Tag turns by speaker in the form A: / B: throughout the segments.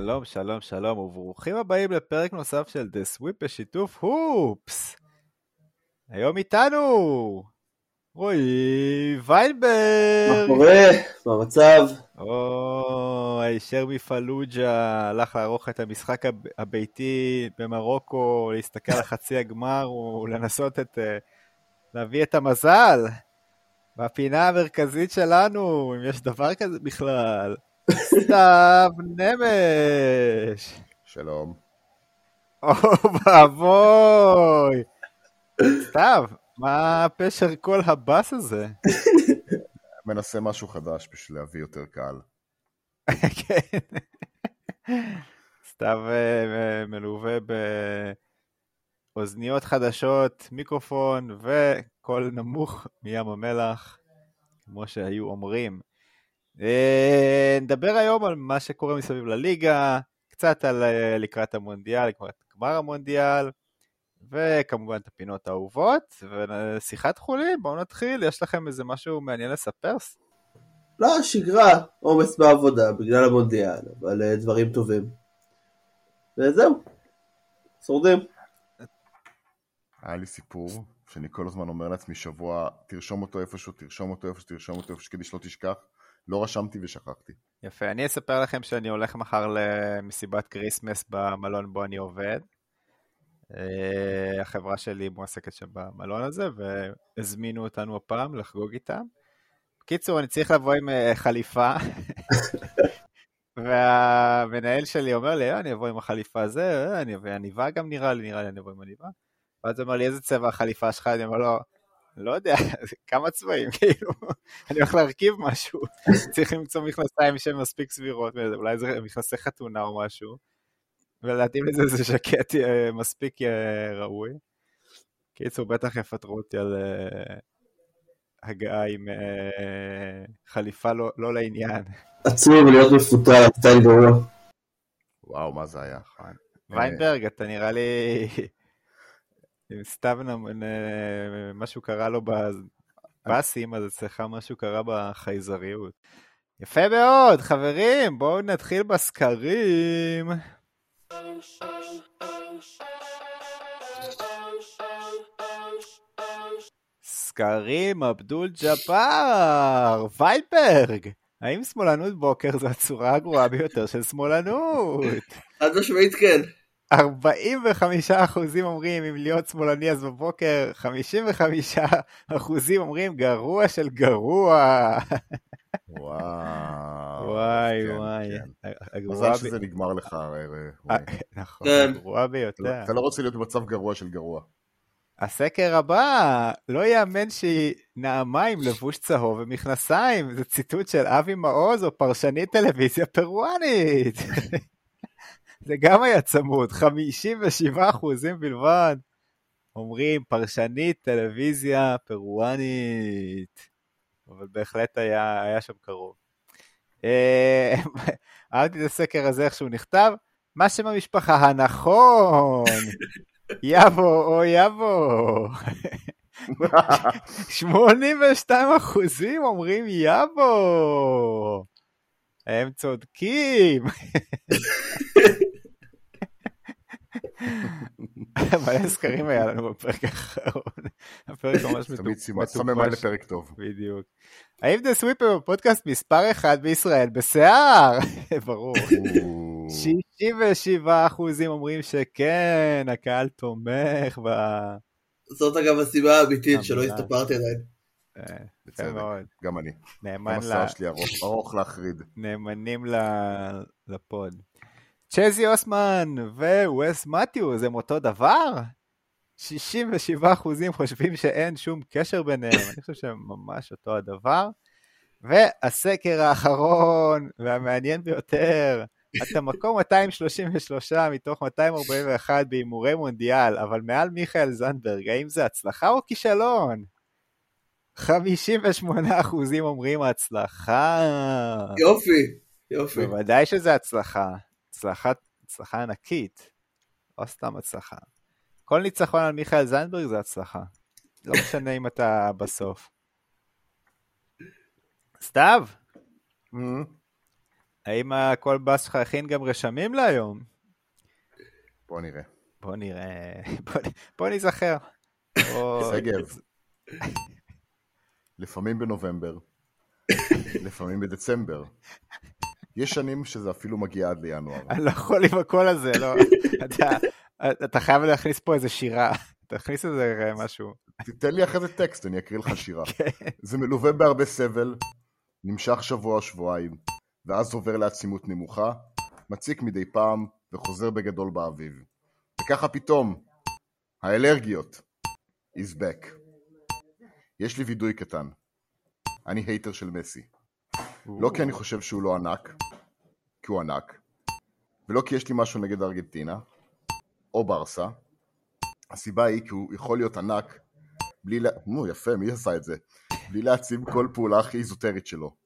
A: שלום, שלום, שלום, וברוכים הבאים לפרק נוסף של The Sweep בשיתוף הופס. היום איתנו רועי ויינברג.
B: מה קורה? מה המצב?
A: או, הישר מפלוג'ה הלך לערוך את המשחק הב- הביתי במרוקו, להסתכל על חצי הגמר ולנסות את... אה, להביא את המזל. בפינה המרכזית שלנו, אם יש דבר כזה בכלל, סתיו נמש.
C: שלום.
A: ואבוי. סתיו, מה פשר כל הבאס הזה?
C: מנסה משהו חדש בשביל להביא יותר קהל.
A: כן. סתיו אה, מלווה באוזניות חדשות, מיקרופון וקול נמוך מים המלח, כמו שהיו אומרים. אה, נדבר היום על מה שקורה מסביב לליגה, קצת על אה, לקראת המונדיאל, לקראת גמר המונדיאל, וכמובן את הפינות האהובות, ושיחת חולין, בואו נתחיל, יש לכם איזה משהו מעניין לספר?
B: לא, שגרה, עומס בעבודה בגלל המונדיאל, אבל אה, דברים טובים. וזהו, שורדים.
C: היה לי סיפור שאני כל הזמן אומר לעצמי שבוע, תרשום אותו איפשהו, תרשום אותו איפשהו, תרשום אותו איפשהו, כדי שלא תשכח. לא רשמתי ושכחתי.
A: יפה, אני אספר לכם שאני הולך מחר למסיבת כריסמס במלון בו אני עובד. אה, החברה שלי מועסקת שם במלון הזה, והזמינו אותנו הפעם לחגוג איתם. בקיצור, אני צריך לבוא עם אה, חליפה, והמנהל שלי אומר לי, "אה, אני אבוא עם החליפה הזה, אני אבוא עם עניבה גם נראה לי, נראה לי אני אבוא עם עניבה. ואז הוא אומר לי, איזה צבע החליפה שלך? אני אומר לו, לא יודע, כמה צבעים, כאילו, אני הולך להרכיב משהו, צריך למצוא מכנסיים שהן מספיק סבירות, אולי זה מכנסי חתונה או משהו, ולהתאים לזה איזה ז'קט אה, מספיק אה, ראוי. קיצור, בטח יפטרו אותי על אה, הגעה עם חליפה לא, לא לעניין.
B: עצוב להיות מפוטר על סטייל גרוע.
C: וואו, מה זה היה?
A: נכון. ויינברג, אתה נראה לי... אם נ- משהו קרה לו בבאסים, אז אצלך משהו קרה בחייזריות. יפה מאוד, חברים, בואו נתחיל בסקרים. סקרים, אבדול ג'באר, ויינברג. האם שמאלנות בוקר זו הצורה הגרועה ביותר של שמאלנות?
B: חד משמעית כן.
A: 45 אחוזים אומרים אם להיות שמאלני אז בבוקר, 55 אחוזים אומרים גרוע של גרוע.
C: וואו.
A: וואי
C: כן,
A: וואי.
C: כן. מזל
A: ב-
C: שזה נגמר לך, אה.
A: נכון,
B: כן.
A: הגרועה ביותר.
C: אתה לא רוצה להיות במצב גרוע של גרוע.
A: הסקר הבא, לא יאמן שהיא נעמה עם לבוש צהוב ומכנסיים, זה ציטוט של אבי מעוז או פרשנית טלוויזיה פרואנית. זה גם היה צמוד, 57 אחוזים בלבד. אומרים פרשנית טלוויזיה פרואנית. אבל בהחלט היה, היה שם קרוב. אה, אהבתי את הסקר הזה איך שהוא נכתב, מה שם המשפחה הנכון? יבו או יבו. 82 אחוזים אומרים יבו. הם צודקים. מלא סקרים היה לנו בפרק האחרון. הפרק ממש
C: תמיד סימן-
A: מטופש.
C: סממן לפרק טוב.
A: בדיוק. האם דה סוויפר הוא פודקאסט מספר אחד בישראל בשיער? ברור. 67 אחוזים אומרים שכן, הקהל תומך ב...
B: זאת אגב הסיבה האמיתית שלא. הסתפרתי עדיין.
A: אה,
C: בצדק. גם אני.
A: נאמן ל...
C: השיער שלי ארוך- ארוך להחריד.
A: נאמנים לפוד. צ'זי אוסמן ווס מתיוס הם אותו דבר? 67 אחוזים חושבים שאין שום קשר ביניהם, אני חושב שהם ממש אותו הדבר. והסקר האחרון והמעניין ביותר, אתה מקום 233 מתוך 241 בהימורי מונדיאל, אבל מעל מיכאל זנדברג, האם זה הצלחה או כישלון? 58 אחוזים אומרים הצלחה.
B: יופי, יופי.
A: בוודאי שזה הצלחה. הצלחה, הצלחה ענקית. לא סתם הצלחה. כל ניצחון על מיכאל זנדברג זה הצלחה. לא משנה אם אתה בסוף. סתיו,
C: אה,
A: האם הקולבאס שלך הכין גם רשמים להיום?
C: בוא נראה.
A: בוא נראה, בוא, בוא נזכר.
C: שגב. לפעמים בנובמבר, לפעמים בדצמבר. יש שנים שזה אפילו מגיע עד לינואר.
A: אני לא יכול עם הקול הזה, לא. אתה, אתה חייב להכניס פה איזה שירה. תכניס איזה משהו.
C: תתן לי אחרי זה טקסט, אני אקריא לך שירה.
A: כן.
C: זה מלווה בהרבה סבל, נמשך שבוע או שבועיים, ואז עובר לעצימות נמוכה, מציק מדי פעם, וחוזר בגדול באביב. וככה פתאום, האלרגיות is back. יש לי וידוי קטן. אני הייטר של מסי. לא כי אני חושב שהוא לא ענק, כי הוא ענק, ולא כי יש לי משהו נגד ארגנטינה, או ברסה. הסיבה היא כי הוא יכול להיות ענק בלי לה... נו, יפה, מי עשה את זה? בלי להציב כל פעולה הכי איזוטרית שלו.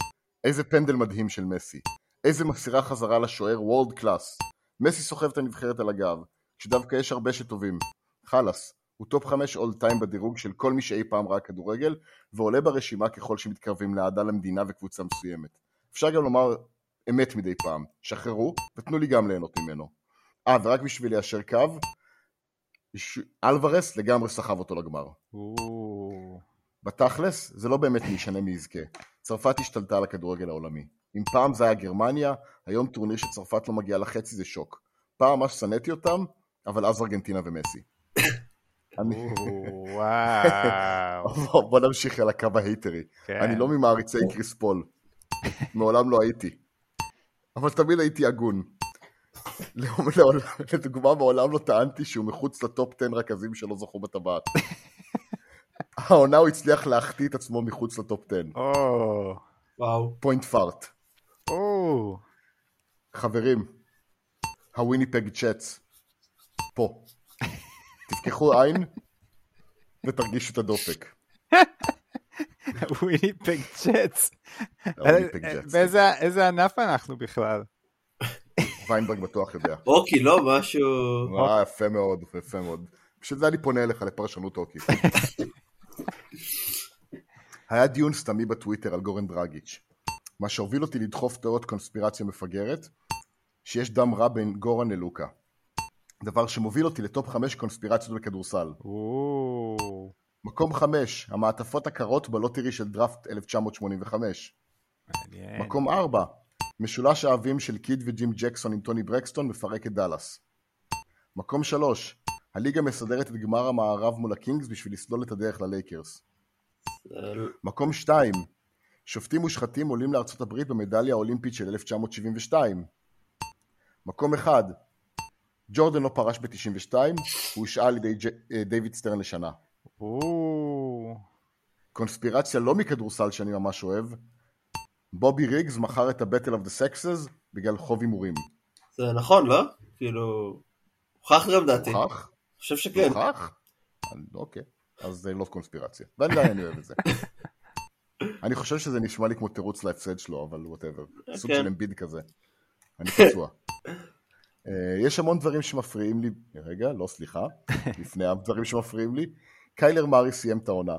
C: איזה פנדל מדהים של מסי. איזה מסירה חזרה לשוער world class. מסי סוחב את הנבחרת על הגב, כשדווקא יש הרבה שטובים. חלאס, הוא top 5 all time בדירוג של כל מי שאי פעם ראה כדורגל, ועולה ברשימה ככל שמתקרבים לאהדה למדינה וקבוצה מסוימת. אפשר גם לומר אמת מדי פעם. שחררו, ותנו לי גם ליהנות ממנו. אה, ורק בשביל ליישר קו, ש- אלוורס לגמרי סחב אותו לגמר. בתכלס, זה לא באמת משנה מי יזכה. צרפת השתלטה על הכדורגל העולמי. אם פעם זה היה גרמניה, היום טורניר שצרפת לא מגיעה לחצי זה שוק. פעם ממש שנאתי אותם, אבל אז ארגנטינה ומסי. אני...
A: או, וואו.
C: בוא- בוא נמשיך על הקו ההייטרי.
A: כן.
C: אני לא ממעריצי קריס פול. מעולם לא הייתי. אבל תמיד הייתי הגון. לעולם- לדוגמה, מעולם לא טענתי שהוא מחוץ ל top 10 רכזים שלא זכו בטבעת. העונה הוא הצליח להחטיא את עצמו מחוץ ל top 10.
A: או,
B: וואו.
C: point
A: fart.
C: חברים, ה Winnipeg Jets. פה. תפקחו עין ותרגישו את הדופק.
A: Winnipeg Jets.
C: ה Winnipeg Jets.
A: באיזה איזה ענף אנחנו בכלל?
C: ויינברג בטוח יודע.
B: אוקי, לא, משהו...
C: אה, יפה מאוד, יפה מאוד. בשביל זה אני פונה אליך לפרשנות אוקי. היה דיון סתמי בטוויטר על גורן דרגיץ', מה שהוביל אותי לדחוף תיאוריות קונספירציה מפגרת, שיש דם רע בין גורן ללוקה. דבר שמוביל אותי לטופ חמש קונספירציות בכדורסל. מקום חמש, המעטפות הקרות ב lottery של דראפט 1985.
A: מעניין.
C: מקום ארבע, משולש האהבים של קיד וג'ים ג'קסון עם טוני ברקסטון מפרק את דאלאס. מקום שלוש, הליגה מסדרת את גמר המערב מול הקינגס בשביל לסלול את הדרך ללייקרס. מקום שתיים, שופטים מושחתים עולים לארצות הברית במדליה האולימפית של 1972. מקום אחד, ג'ורדן לא פרש ב-92, הוא הושעה על ידי אה, דיוויד סטרן לשנה. קונספירציה לא מכדורסל שאני ממש אוהב, בובי ריגס מכר את ה-Battle of the Sexes בגלל חוב הימורים.
B: זה נכון, לא? כאילו... הוכח גם דעתי. אני
C: הוכח?
B: חושב שכן.
C: הוכח? אני- אוקיי, אז זה לא קונספירציה. ועדיין אני אוהב את זה. אני חושב שזה נשמע לי כמו תירוץ להפסד שלו, אבל ווטאבר. סוג
B: כן.
C: של אמביד כזה. אני פצוע. אה, יש המון דברים שמפריעים לי, רגע, לא סליחה, לפני הדברים שמפריעים לי. קיילר מארי סיים את העונה.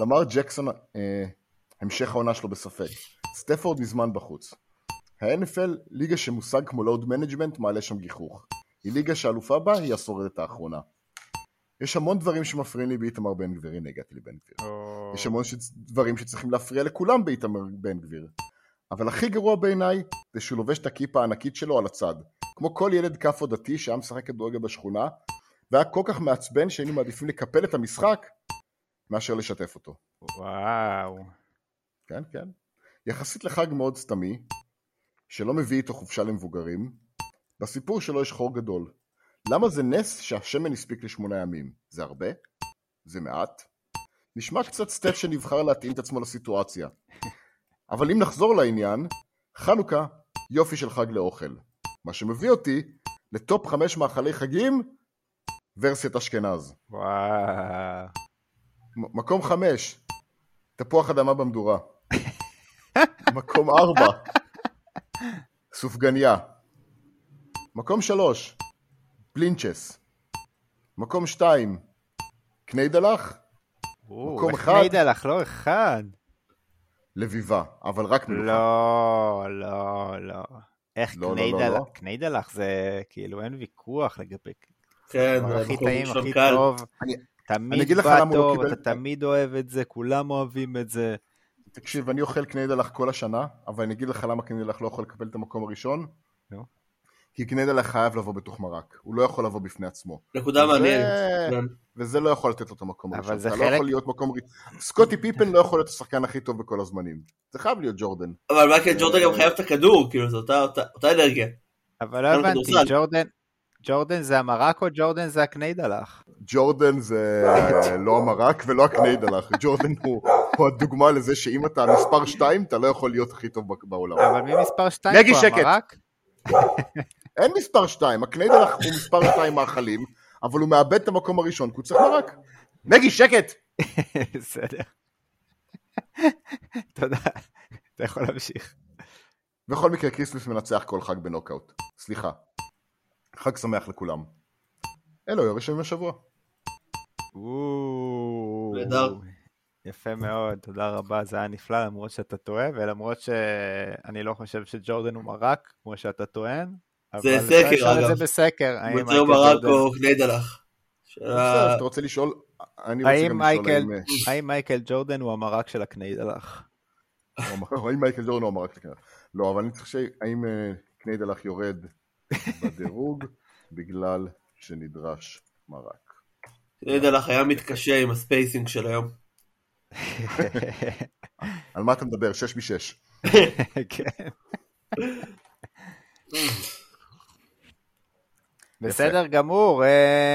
C: למר ג'קסון, אה, המשך העונה שלו בספק. סטפורד מזמן בחוץ. ה-NFL, ליגה שמושג כמו load management, מעלה שם גיחוך. היא ליגה שאלופה בה, היא השורדת האחרונה. יש המון דברים שמפריעים לי באיתמר בן גביר, הנה הגעתי לבן גביר.
A: או,
C: יש המון שצ... דברים שצריכים להפריע לכולם באיתמר בן גביר. אבל הכי גרוע בעיניי זה שהוא לובש את הכיפה הענקית שלו על הצד. כמו כל ילד כאפו דתי שהיה משחק כדורגל בשכונה, והיה כל כך מעצבן שהיינו מעדיפים לקפל את המשחק מאשר לשתף אותו.
A: וואו.
C: כן, כן. יחסית לחג מאוד סתמי, שלא מביא איתו חופשה למבוגרים, בסיפור שלו יש חור גדול. למה זה נס שהשמן הספיק לשמונה ימים? זה הרבה? זה מעט? נשמע קצת סטף שנבחר להתאים את עצמו לסיטואציה. אבל אם נחזור לעניין, חנוכה, יופי של חג לאוכל. מה שמביא אותי לטופ חמש מאכלי חגים, ורסיית אשכנז.
A: וואו.
C: מקום חמש, תפוח אדמה במדורה. מקום ארבע, סופגניה. מקום שלוש, פלינצ'ס. מקום שתיים, קניידלח, מקום אחד.
A: עליך? לא אחד.
C: לביבה, אבל רק מלוכה.
A: לא, לא, לא. איך
C: לא, לא, לא,
A: קניידלח,
C: לא.
A: קניידלח זה כאילו אין ויכוח לגבי,
B: כן,
A: הכי
B: בחור
A: טעים, הכי. טוב,
C: אני- אני
A: תמיד
C: לך
A: בא
C: לא
A: טוב,
C: קיבל-
A: אתה תמיד אוהב את זה, כולם אוהבים את זה.
C: תקשיב, אני אוכל קניידלח כל השנה, אבל אני אגיד לך למה קניידלח לא יכול לקבל את המקום הראשון. כי קניידלח חייב לבוא בתוך מרק, הוא לא יכול לבוא בפני עצמו.
B: נקודה מעניינת. כן.
C: וזה לא יכול לתת לו את המקום
A: אבל
C: הראשון.
A: זה
C: אתה לא
A: חלק-
C: יכול להיות מקום. סקוטי פיפן לא יכול להיות השחקן הכי טוב בכל הזמנים. זה חייב להיות ג'ורדן.
B: אבל מייקל ג'ורדן גם חייב את הכדור, כאילו, זו אותה- אנרגיה.
A: אבל לא הבנתי. ג'ורדן, ג'ורדן זה המרק או ג'ורדן זה הקניידלח?
C: ג'ורדן זה לא המרק ולא הקניידלח. ג'ורדן הוא הוא הדוגמה לזה שאם אתה מספר 2, אתה לא יכול להיות הכי טוב בעולם.
A: אבל מי מספר 2
C: נגי,
A: פה. המרק?
C: אין מספר 2, הקניידלח הוא מספר 2 מאכלים, אבל הוא מאבד את המקום הראשון, כי הוא צריך מרק. נגי, שקט!
A: בסדר. תודה, אתה יכול להמשיך.
C: בכל מקרה, Christmas מנצח כל חג בנוקאוט. סליחה. חג שמח לכולם. אלו היו הראשונים השבוע.
B: נהדר.
A: יפה מאוד, תודה רבה, זה היה נפלא למרות שאתה טועה ולמרות שאני לא חושב שג'ורדן הוא מרק כמו שאתה טוען.
B: זה סקר, אגב.
A: זה בסקר, מייקל
B: ברק או
C: אז אתה רוצה לשאול? אני רוצה
A: האם
C: גם
A: מייקל-
C: לשאול האם, אה,
A: האם מייקל ג'ורדן הוא המרק של הקניידלח?
C: האם מייקל ג'ורדן הוא המרק לכנראה. לא, אבל אני צריך ש... האם אה, קניידלח יורד בדירוג בגלל שנדרש מרק.
B: קניידלח היה מתקשה עם ה spacing של היום.
C: על מה אתה מדבר? 6 מ-6.
A: כן. בסדר גמור,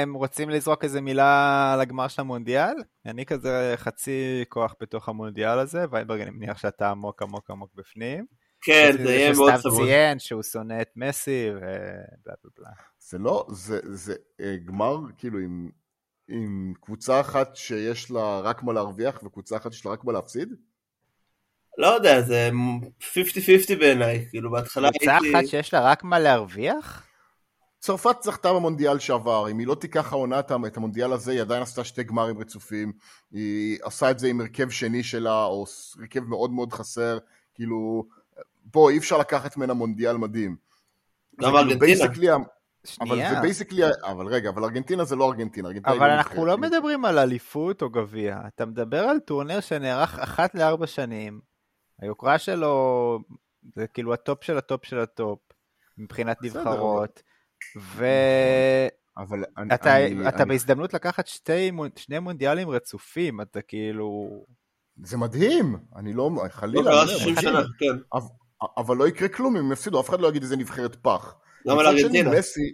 A: הם רוצים לזרוק איזה מילה על הגמר של המונדיאל? אני כזה חצי כוח בתוך המונדיאל הזה, וייברג אני מניח שאתה עמוק עמוק עמוק בפנים.
B: כן, זה יהיה מאוד
A: שסתיו
B: צמוד.
A: ציין שהוא שונא את מסי ובלה בלה בלה.
C: זה לא, זה, זה אה, גמר כאילו עם, עם קבוצה אחת שיש לה רק מה להרוויח וקבוצה אחת שיש לה רק מה להפסיד?
B: לא יודע, זה 50-50 בעיניי. כאילו, בהתחלה
A: קבוצה אחת
B: הייתי...
A: שיש לה רק מה להרוויח?
C: צרפת זכתה במונדיאל שעבר, אם היא לא תיקח העונה את המונדיאל הזה, היא עדיין עשתה שתי גמרים רצופים, היא עשה את זה עם הרכב שני שלה, או הרכב מאוד מאוד חסר, כאילו, בוא, אי אפשר לקחת ממנה מונדיאל מדהים.
B: גם
C: כאילו
B: ארגנטינה.
C: ה- אבל. זה basically, אבל רגע, אבל ארגנטינה זה לא ארגנטינה, ארגנטינה
A: אבל אנחנו. לא מדברים על אליפות או גביע, אתה מדבר על טורניר שנערך אחת לארבע שנים, היוקרה שלו זה כאילו הטופ של הטופ של הטופ, מבחינת
C: בסדר,
A: נבחרות,
C: אבל אני,
A: ואתה
C: אני,
A: אתה
C: אני,
A: בהזדמנות לקחת שתי, שני מונדיאלים רצופים, אתה כאילו...
C: זה מדהים, אני לא,
B: לא
C: חלילה,
B: קרה
C: אני אומר,
B: 60
C: מדהים.
B: שנה, כן.
C: אבל לא יקרה כלום אם הם יפסידו, אף אחד לא יגיד איזה נבחרת פח.
B: גם על
C: מצד שני,
B: ארגנטינה.
C: מסי,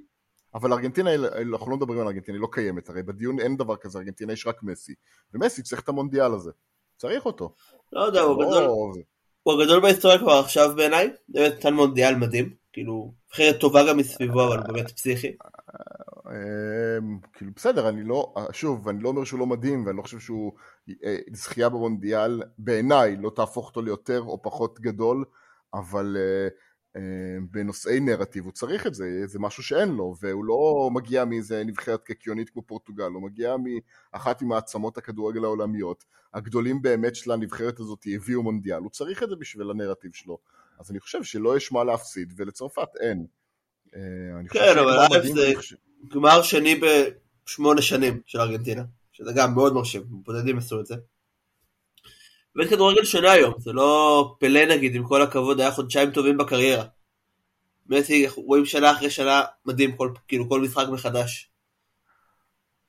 C: אבל ארגנטינה, אנחנו לא מדברים על ארגנטינה, היא לא קיימת, הרי בדיון אין דבר כזה, ארגנטינה יש רק מסי. ומסי צריך את המונדיאל הזה. צריך אותו.
B: לא יודע, הוא
C: לא-
B: גדול. הוא הגדול בהיסטוריה כבר עכשיו בעיניי. באמת נתן מונדיאל מדהים. כאילו, נבחרת טובה גם מסביבו, אבל באמת פסיכי.
C: אמ, כאילו בסדר, אני לא, שוב, אני לא אומר שהוא לא מדהים, ואני לא חושב שהוא, אה, זכייה במונדיאל, בעיניי, לא תהפוך אותו ליותר או פחות גדול, אבל אה, אה, בנושאי נרטיב הוא צריך את זה, זה משהו שאין לו, והוא לא מגיע מאיזה נבחרת קיקיונית כמו פורטוגל, הוא מגיע מאחת ממעצמות הכדורגל העולמיות, הגדולים באמת של הנבחרת הזאת הביאו מונדיאל, הוא צריך את זה בשביל הנרטיב שלו, אז אני חושב שלא יש מה להפסיד, ולצרפת אין. אה,
B: כן, אבל
C: גמר
B: א', זה- גמר שני בשמונה שנים של ארגנטינה. שזה גם מאוד מרשים, בודדים עשו את זה. באמת כדורגל שונה היום, זה לא פלא נגיד, עם כל הכבוד, היה חודשיים טובים בקריירה. אנחנו רואים שנה אחרי שנה מדהים, כל, כאילו כל משחק מחדש.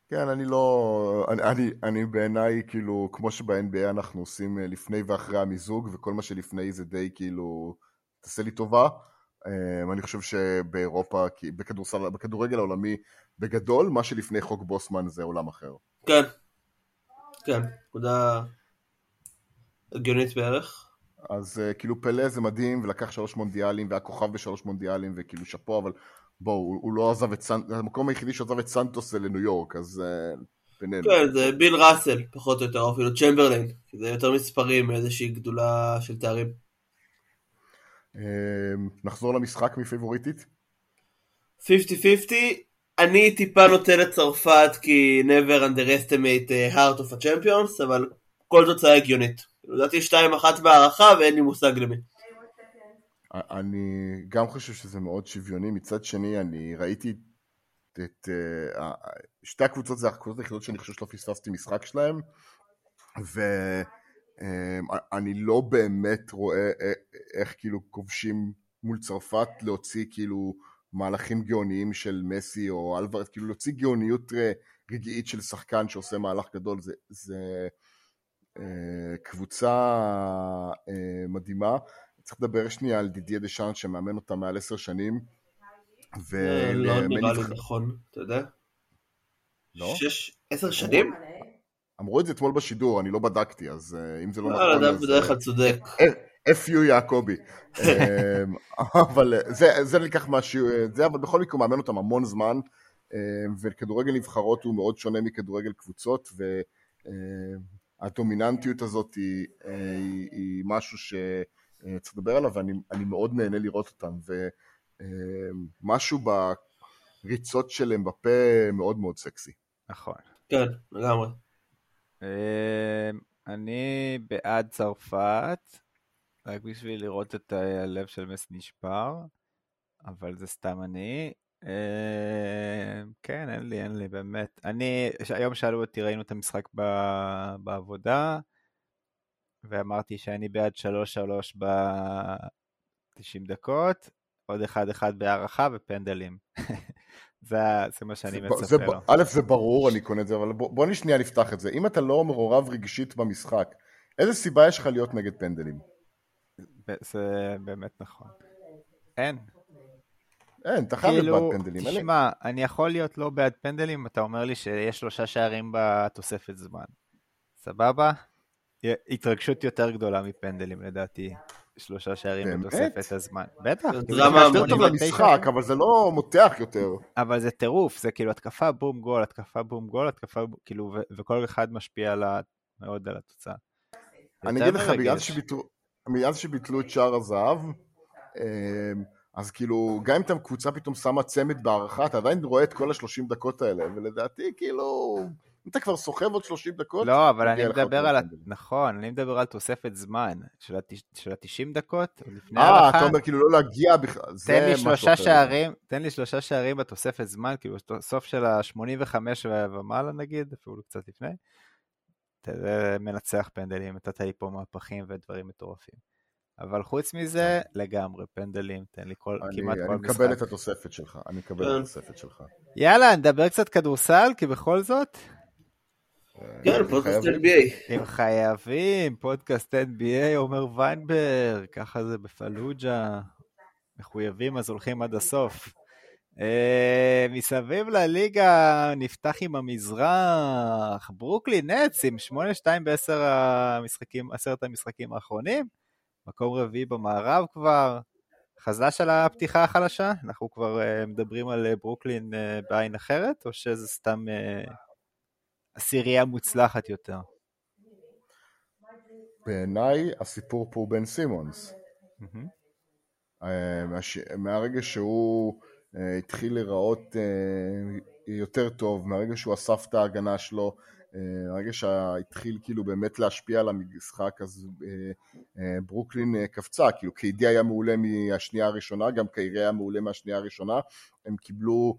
C: כן, אני לא... אני, אני, אני בעיניי, כאילו, כמו שב-NBA אנחנו עושים אה, לפני ואחרי המיזוג, וכל מה שלפני זה די כאילו, תעשה לי טובה. אה, אני חושב שבאירופה, בכדורסל, בכדורגל העולמי, בגדול, מה שלפני חוק בוסמן זה עולם אחר.
B: כן. כן, נקודה הגיונית בערך.
C: אז אה, כאילו פלא זה מדהים, ולקח שלוש מונדיאלים, והיה כוכב בשלוש מונדיאלים, וכאילו שאפו, אבל בואו, הוא, הוא לא עזב את סנטוס, המקום היחידי שעזב את סנטוס זה לניו יורק, אז אה, בינינו.
B: כן, זה ביל ראסל, פחות או יותר, או אפילו צ'מברליין, זה יותר מספרים מאיזושהי גדולה של תארים.
C: אה, נחזור למשחק מפייבוריטית.
B: 50-50, אני טיפה נותן את צרפת כי never underestimate uh, heart of a champions, אבל כל תוצאה הגיונית. לדעתי 2-1 בהערכה ואין לי מושג למי.
C: אני גם חושב שזה מאוד שוויוני, מצד שני אני ראיתי את... אה, שתי הקבוצות זה הקבוצות היחידות שאני חושב שלא פספסתי משחק שלהם, ואני לא באמת רואה אה, איך כאילו כובשים מול צרפת להוציא כאילו מהלכים גאוניים של מסי או אלוורד, כאילו להוציא גאוניות רגעית של שחקן שעושה מהלך גדול, זה, זה אה, קבוצה אה, מדהימה. צריך לדבר שנייה על דידיה דשאן שמאמן אותה מעל עשר שנים.
B: ו... לא נראה לי נכון, אתה יודע?
C: לא?
B: שש, עשר שנים?
C: אמרו את זה אתמול בשידור, אני לא בדקתי, אז uh, אם זה לא
B: נכון...
C: לא,
B: אדם בדרך כלל צודק.
C: FU יעקבי. אמ, אבל זה, זה ניקח משהו, זה אבל בכל מקרה הוא מאמן אותם המון זמן, אמ, וכדורגל נבחרות הוא מאוד שונה מכדורגל קבוצות, והדומיננטיות הזאת היא, היא, היא משהו שצריך לדבר עליו, ואני מאוד נהנה לראות אותם, ומשהו בריצות שלהם בפה מאוד מאוד סקסי.
A: נכון.
B: כן, לגמרי.
A: אמ, אני בעד צרפת. רק בשביל לראות את הלב של מס נשבר, אבל זה סתם אני. אה, כן, אין לי, אין לי, באמת. אני, היום שאלו אותי, ראינו את המשחק ב, בעבודה, ואמרתי שאני בעד 3-3 ב-90 דקות, עוד 1-1 בהערכה ופנדלים. זה, זה מה שאני מצפה
C: זה,
A: לו.
C: א', זה ברור, אני קונה את זה, אבל בוא, בוא נשנייה נפתח את זה. אם אתה לא מעורב רגשית במשחק, איזה סיבה יש לך להיות נגד פנדלים?
A: זה באמת נכון. אין.
C: אין, אתה חייב להיות
A: כאילו,
C: בעד פנדלים.
A: תשמע, אני יכול להיות לא בעד פנדלים, אתה אומר לי שיש שלושה שערים בתוספת זמן. סבבה? התרגשות יותר גדולה מפנדלים לדעתי. שלושה שערים בתוספת הזמן. בטח.
C: זה יותר טוב למשחק, אבל זה לא מותח יותר.
A: אבל זה טירוף, זה כאילו התקפה בום גול, התקפה בום גול, התקפה כאילו, וכל אחד משפיע מאוד על התוצאה.
C: אני אגיד לך, בגלל שביטלו... מאז שביטלו את שער הזהב, אמ, אז כאילו, גם אם אתה קבוצה פתאום שמה צמד בהערכה, אתה עדיין רואה את כל השלושים דקות האלה, ולדעתי, כאילו, אתה כבר סוחב עוד שלושים דקות,
A: לא, אבל אני מדבר על, נכון, אני מדבר על תוספת זמן, של ה-90 דקות, לפני
C: ההערכה. אה, אתה אומר כאילו לא להגיע בכלל, זה
A: אחר. שערים, תן לי שלושה שערים בתוספת זמן, כאילו, סוף של ה-85 ומעלה נגיד, אפילו קצת לפני. מנצח פנדלים, נתת לי פה מהפכים ודברים מטורפים. אבל חוץ מזה, לגמרי, פנדלים, תן לי כל, אני, כמעט
C: אני
A: כל
C: משחק. אני מקבל את התוספת שלך, אני מקבל את כן. התוספת שלך.
A: יאללה, נדבר קצת כדורסל, כי בכל זאת...
B: כן, פודקאסט NBA.
A: אם חייבים, פודקאסט NBA, אומר ויינברג, ככה זה בפלוג'ה. מחויבים אז הולכים עד הסוף. Uh, מסביב לליגה נפתח עם המזרח, ברוקלי נץ עם 8-2 בעשר המשחקים, עשרת המשחקים האחרונים, מקום רביעי במערב כבר, חזש על הפתיחה החלשה? אנחנו כבר uh, מדברים על uh, ברוקלין בעין אחרת, או שזה סתם עשירייה מוצלחת יותר?
C: בעיניי הסיפור פה הוא בן סימונס. Mm-hmm. מהרגע שהוא... אה, התחיל להיראות אה, יותר טוב מהרגע שהוא אסף את ההגנה שלו, מהרגע שהתחיל כאילו באמת להשפיע על המשחק אז ברוקלין קפצה, כאילו קיידי היה מעולה מהשנייה הראשונה, גם קיירי היה מעולה מהשנייה הראשונה, הם קיבלו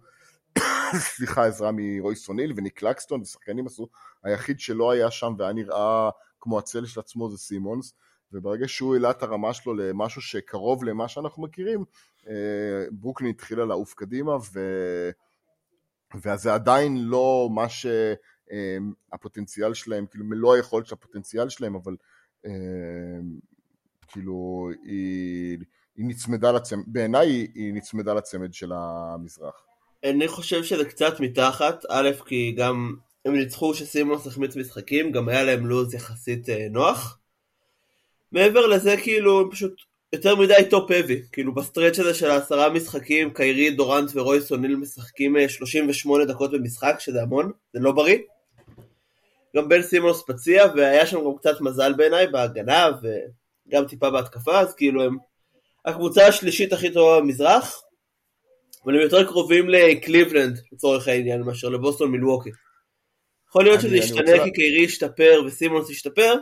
C: סליחה עזרה מרוי סוניל וניק לקסטון ושחקנים עשו, היחיד שלא היה שם והיה נראה כמו הצל של עצמו זה סימונס וברגע שהוא העלה את הרמה שלו למשהו שקרוב למה שאנחנו מכירים, אה, ברוקלין התחילה לעוף קדימה, ו... וזה עדיין לא מה שהפוטנציאל אה, שלהם, כאילו מלוא היכולת של הפוטנציאל שלהם, אבל אה, כאילו היא, היא נצמדה לצמד, בעיניי היא נצמדה לצמד של המזרח.
B: אני חושב שזה קצת מתחת, א', כי גם הם ניצחו שסימונס החמיץ משחקים, גם היה להם לו"ז יחסית נוח. מעבר לזה כאילו הם פשוט יותר מדי top heavy, כאילו ב stretch הזה של העשרה משחקים קיירי, דורנט ורויס אוניל משחקים 38 אה, דקות במשחק שזה המון, זה לא בריא. גם בן סימונס פציע והיה שם גם קצת מזל בעיניי בהגנה וגם טיפה בהתקפה אז כאילו הם הקבוצה השלישית הכי טובה במזרח אבל הם יותר קרובים לקליבלנד לצורך העניין מאשר לבוסטון מילווקי. יכול להיות שזה ישתנה. כי קיירי ישתפר וסימונס ישתפר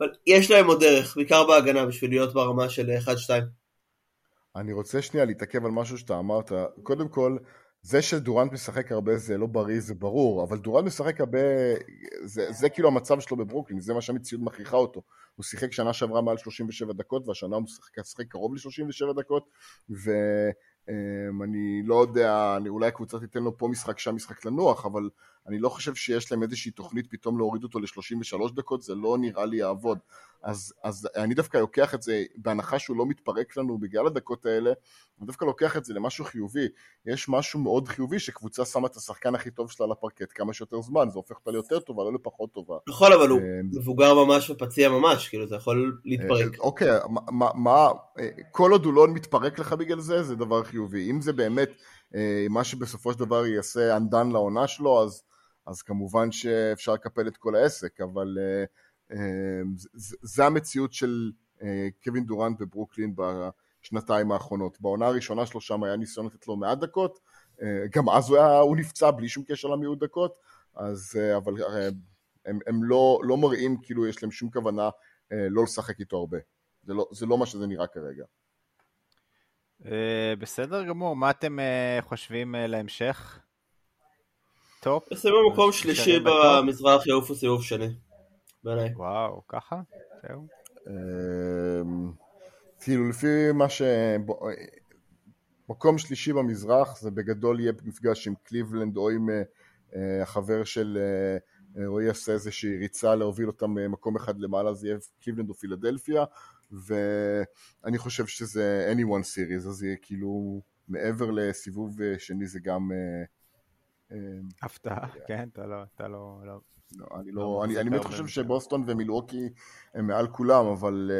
B: אבל יש להם עוד דרך, בעיקר בהגנה, בשביל להיות ברמה של 1-2.
C: אני רוצה שנייה להתעכב על משהו שאתה אמרת. קודם כל, זה שדורנט משחק הרבה זה לא בריא, זה ברור, אבל דורנט משחק הרבה, זה, זה כאילו המצב שלו בברוקלין, זה מה שהמציאות מכריחה אותו. הוא שיחק שנה שעברה מעל 37 דקות, והשנה הוא משחק קרוב ל-37 דקות, ו... אמ, אני לא יודע, אולי הקבוצה תיתן לו פה משחק, שם משחק לנוח, אבל אני לא חושב שיש להם איזושהי תוכנית פתאום להוריד אותו ל-33 דקות, זה לא נראה לי יעבוד. אז, אז אני דווקא לוקח את זה, בהנחה שהוא לא מתפרק לנו בגלל הדקות האלה, אני דווקא לוקח את זה למשהו חיובי. יש משהו מאוד חיובי שקבוצה שמה את השחקן הכי טוב שלה לפרקט כמה שיותר זמן, זה הופך אותה ליותר טובה, לא לפחות טובה.
B: נכון, אבל הוא אמ, מבוגר ממש ופציע ממש, כאילו זה יכול להתפרק.
C: אה, אוקיי, מה, מה, אה, כל עוד הוא לא מתפרק לך בגלל זה, זה דבר חיובי. אם זה באמת אה, מה שבסופו של דבר יעשה אנדן לעונה שלו, אז... אז כמובן שאפשר לקפל את כל העסק, אבל uh, uh, זה, המציאות של uh, קווין דורנט בברוקלין בשנתיים האחרונות. בעונה הראשונה שלו שם היה ניסיון לתת לו מעט דקות, uh, גם אז הוא, היה, הוא נפצע בלי שום קשר למיעוט דקות, אז, uh, אבל uh, הם, הם לא, לא מראים כאילו יש להם שום כוונה uh, לא לשחק איתו הרבה. זה לא, זה לא מה שזה נראה כרגע.
A: בסדר גמור, מה אתם חושבים להמשך?
B: טופ. יסיימו מקום שלישי במזרח, יעופו סיבוב שני. בעיניי.
A: וואו, ככה? זהו.
C: אמ, כאילו לפי מה ש... מקום שלישי במזרח זה בגדול יהיה מפגש עם קליבלנד או עם אה, אה, החבר של אה, רועי יעשה איזושהי ריצה להוביל אותם מקום אחד למעלה זה יהיה קליבלנד או פילדלפיה ואני חושב שזה anyone series אז זה יהיה כאילו מעבר לסיבוב שני זה גם
A: הפתעה, כן, אתה לא, אתה לא... לא,
C: לא אני לא, אני באמת חושב שבוסטון ומילווקי הם מעל כולם, אבל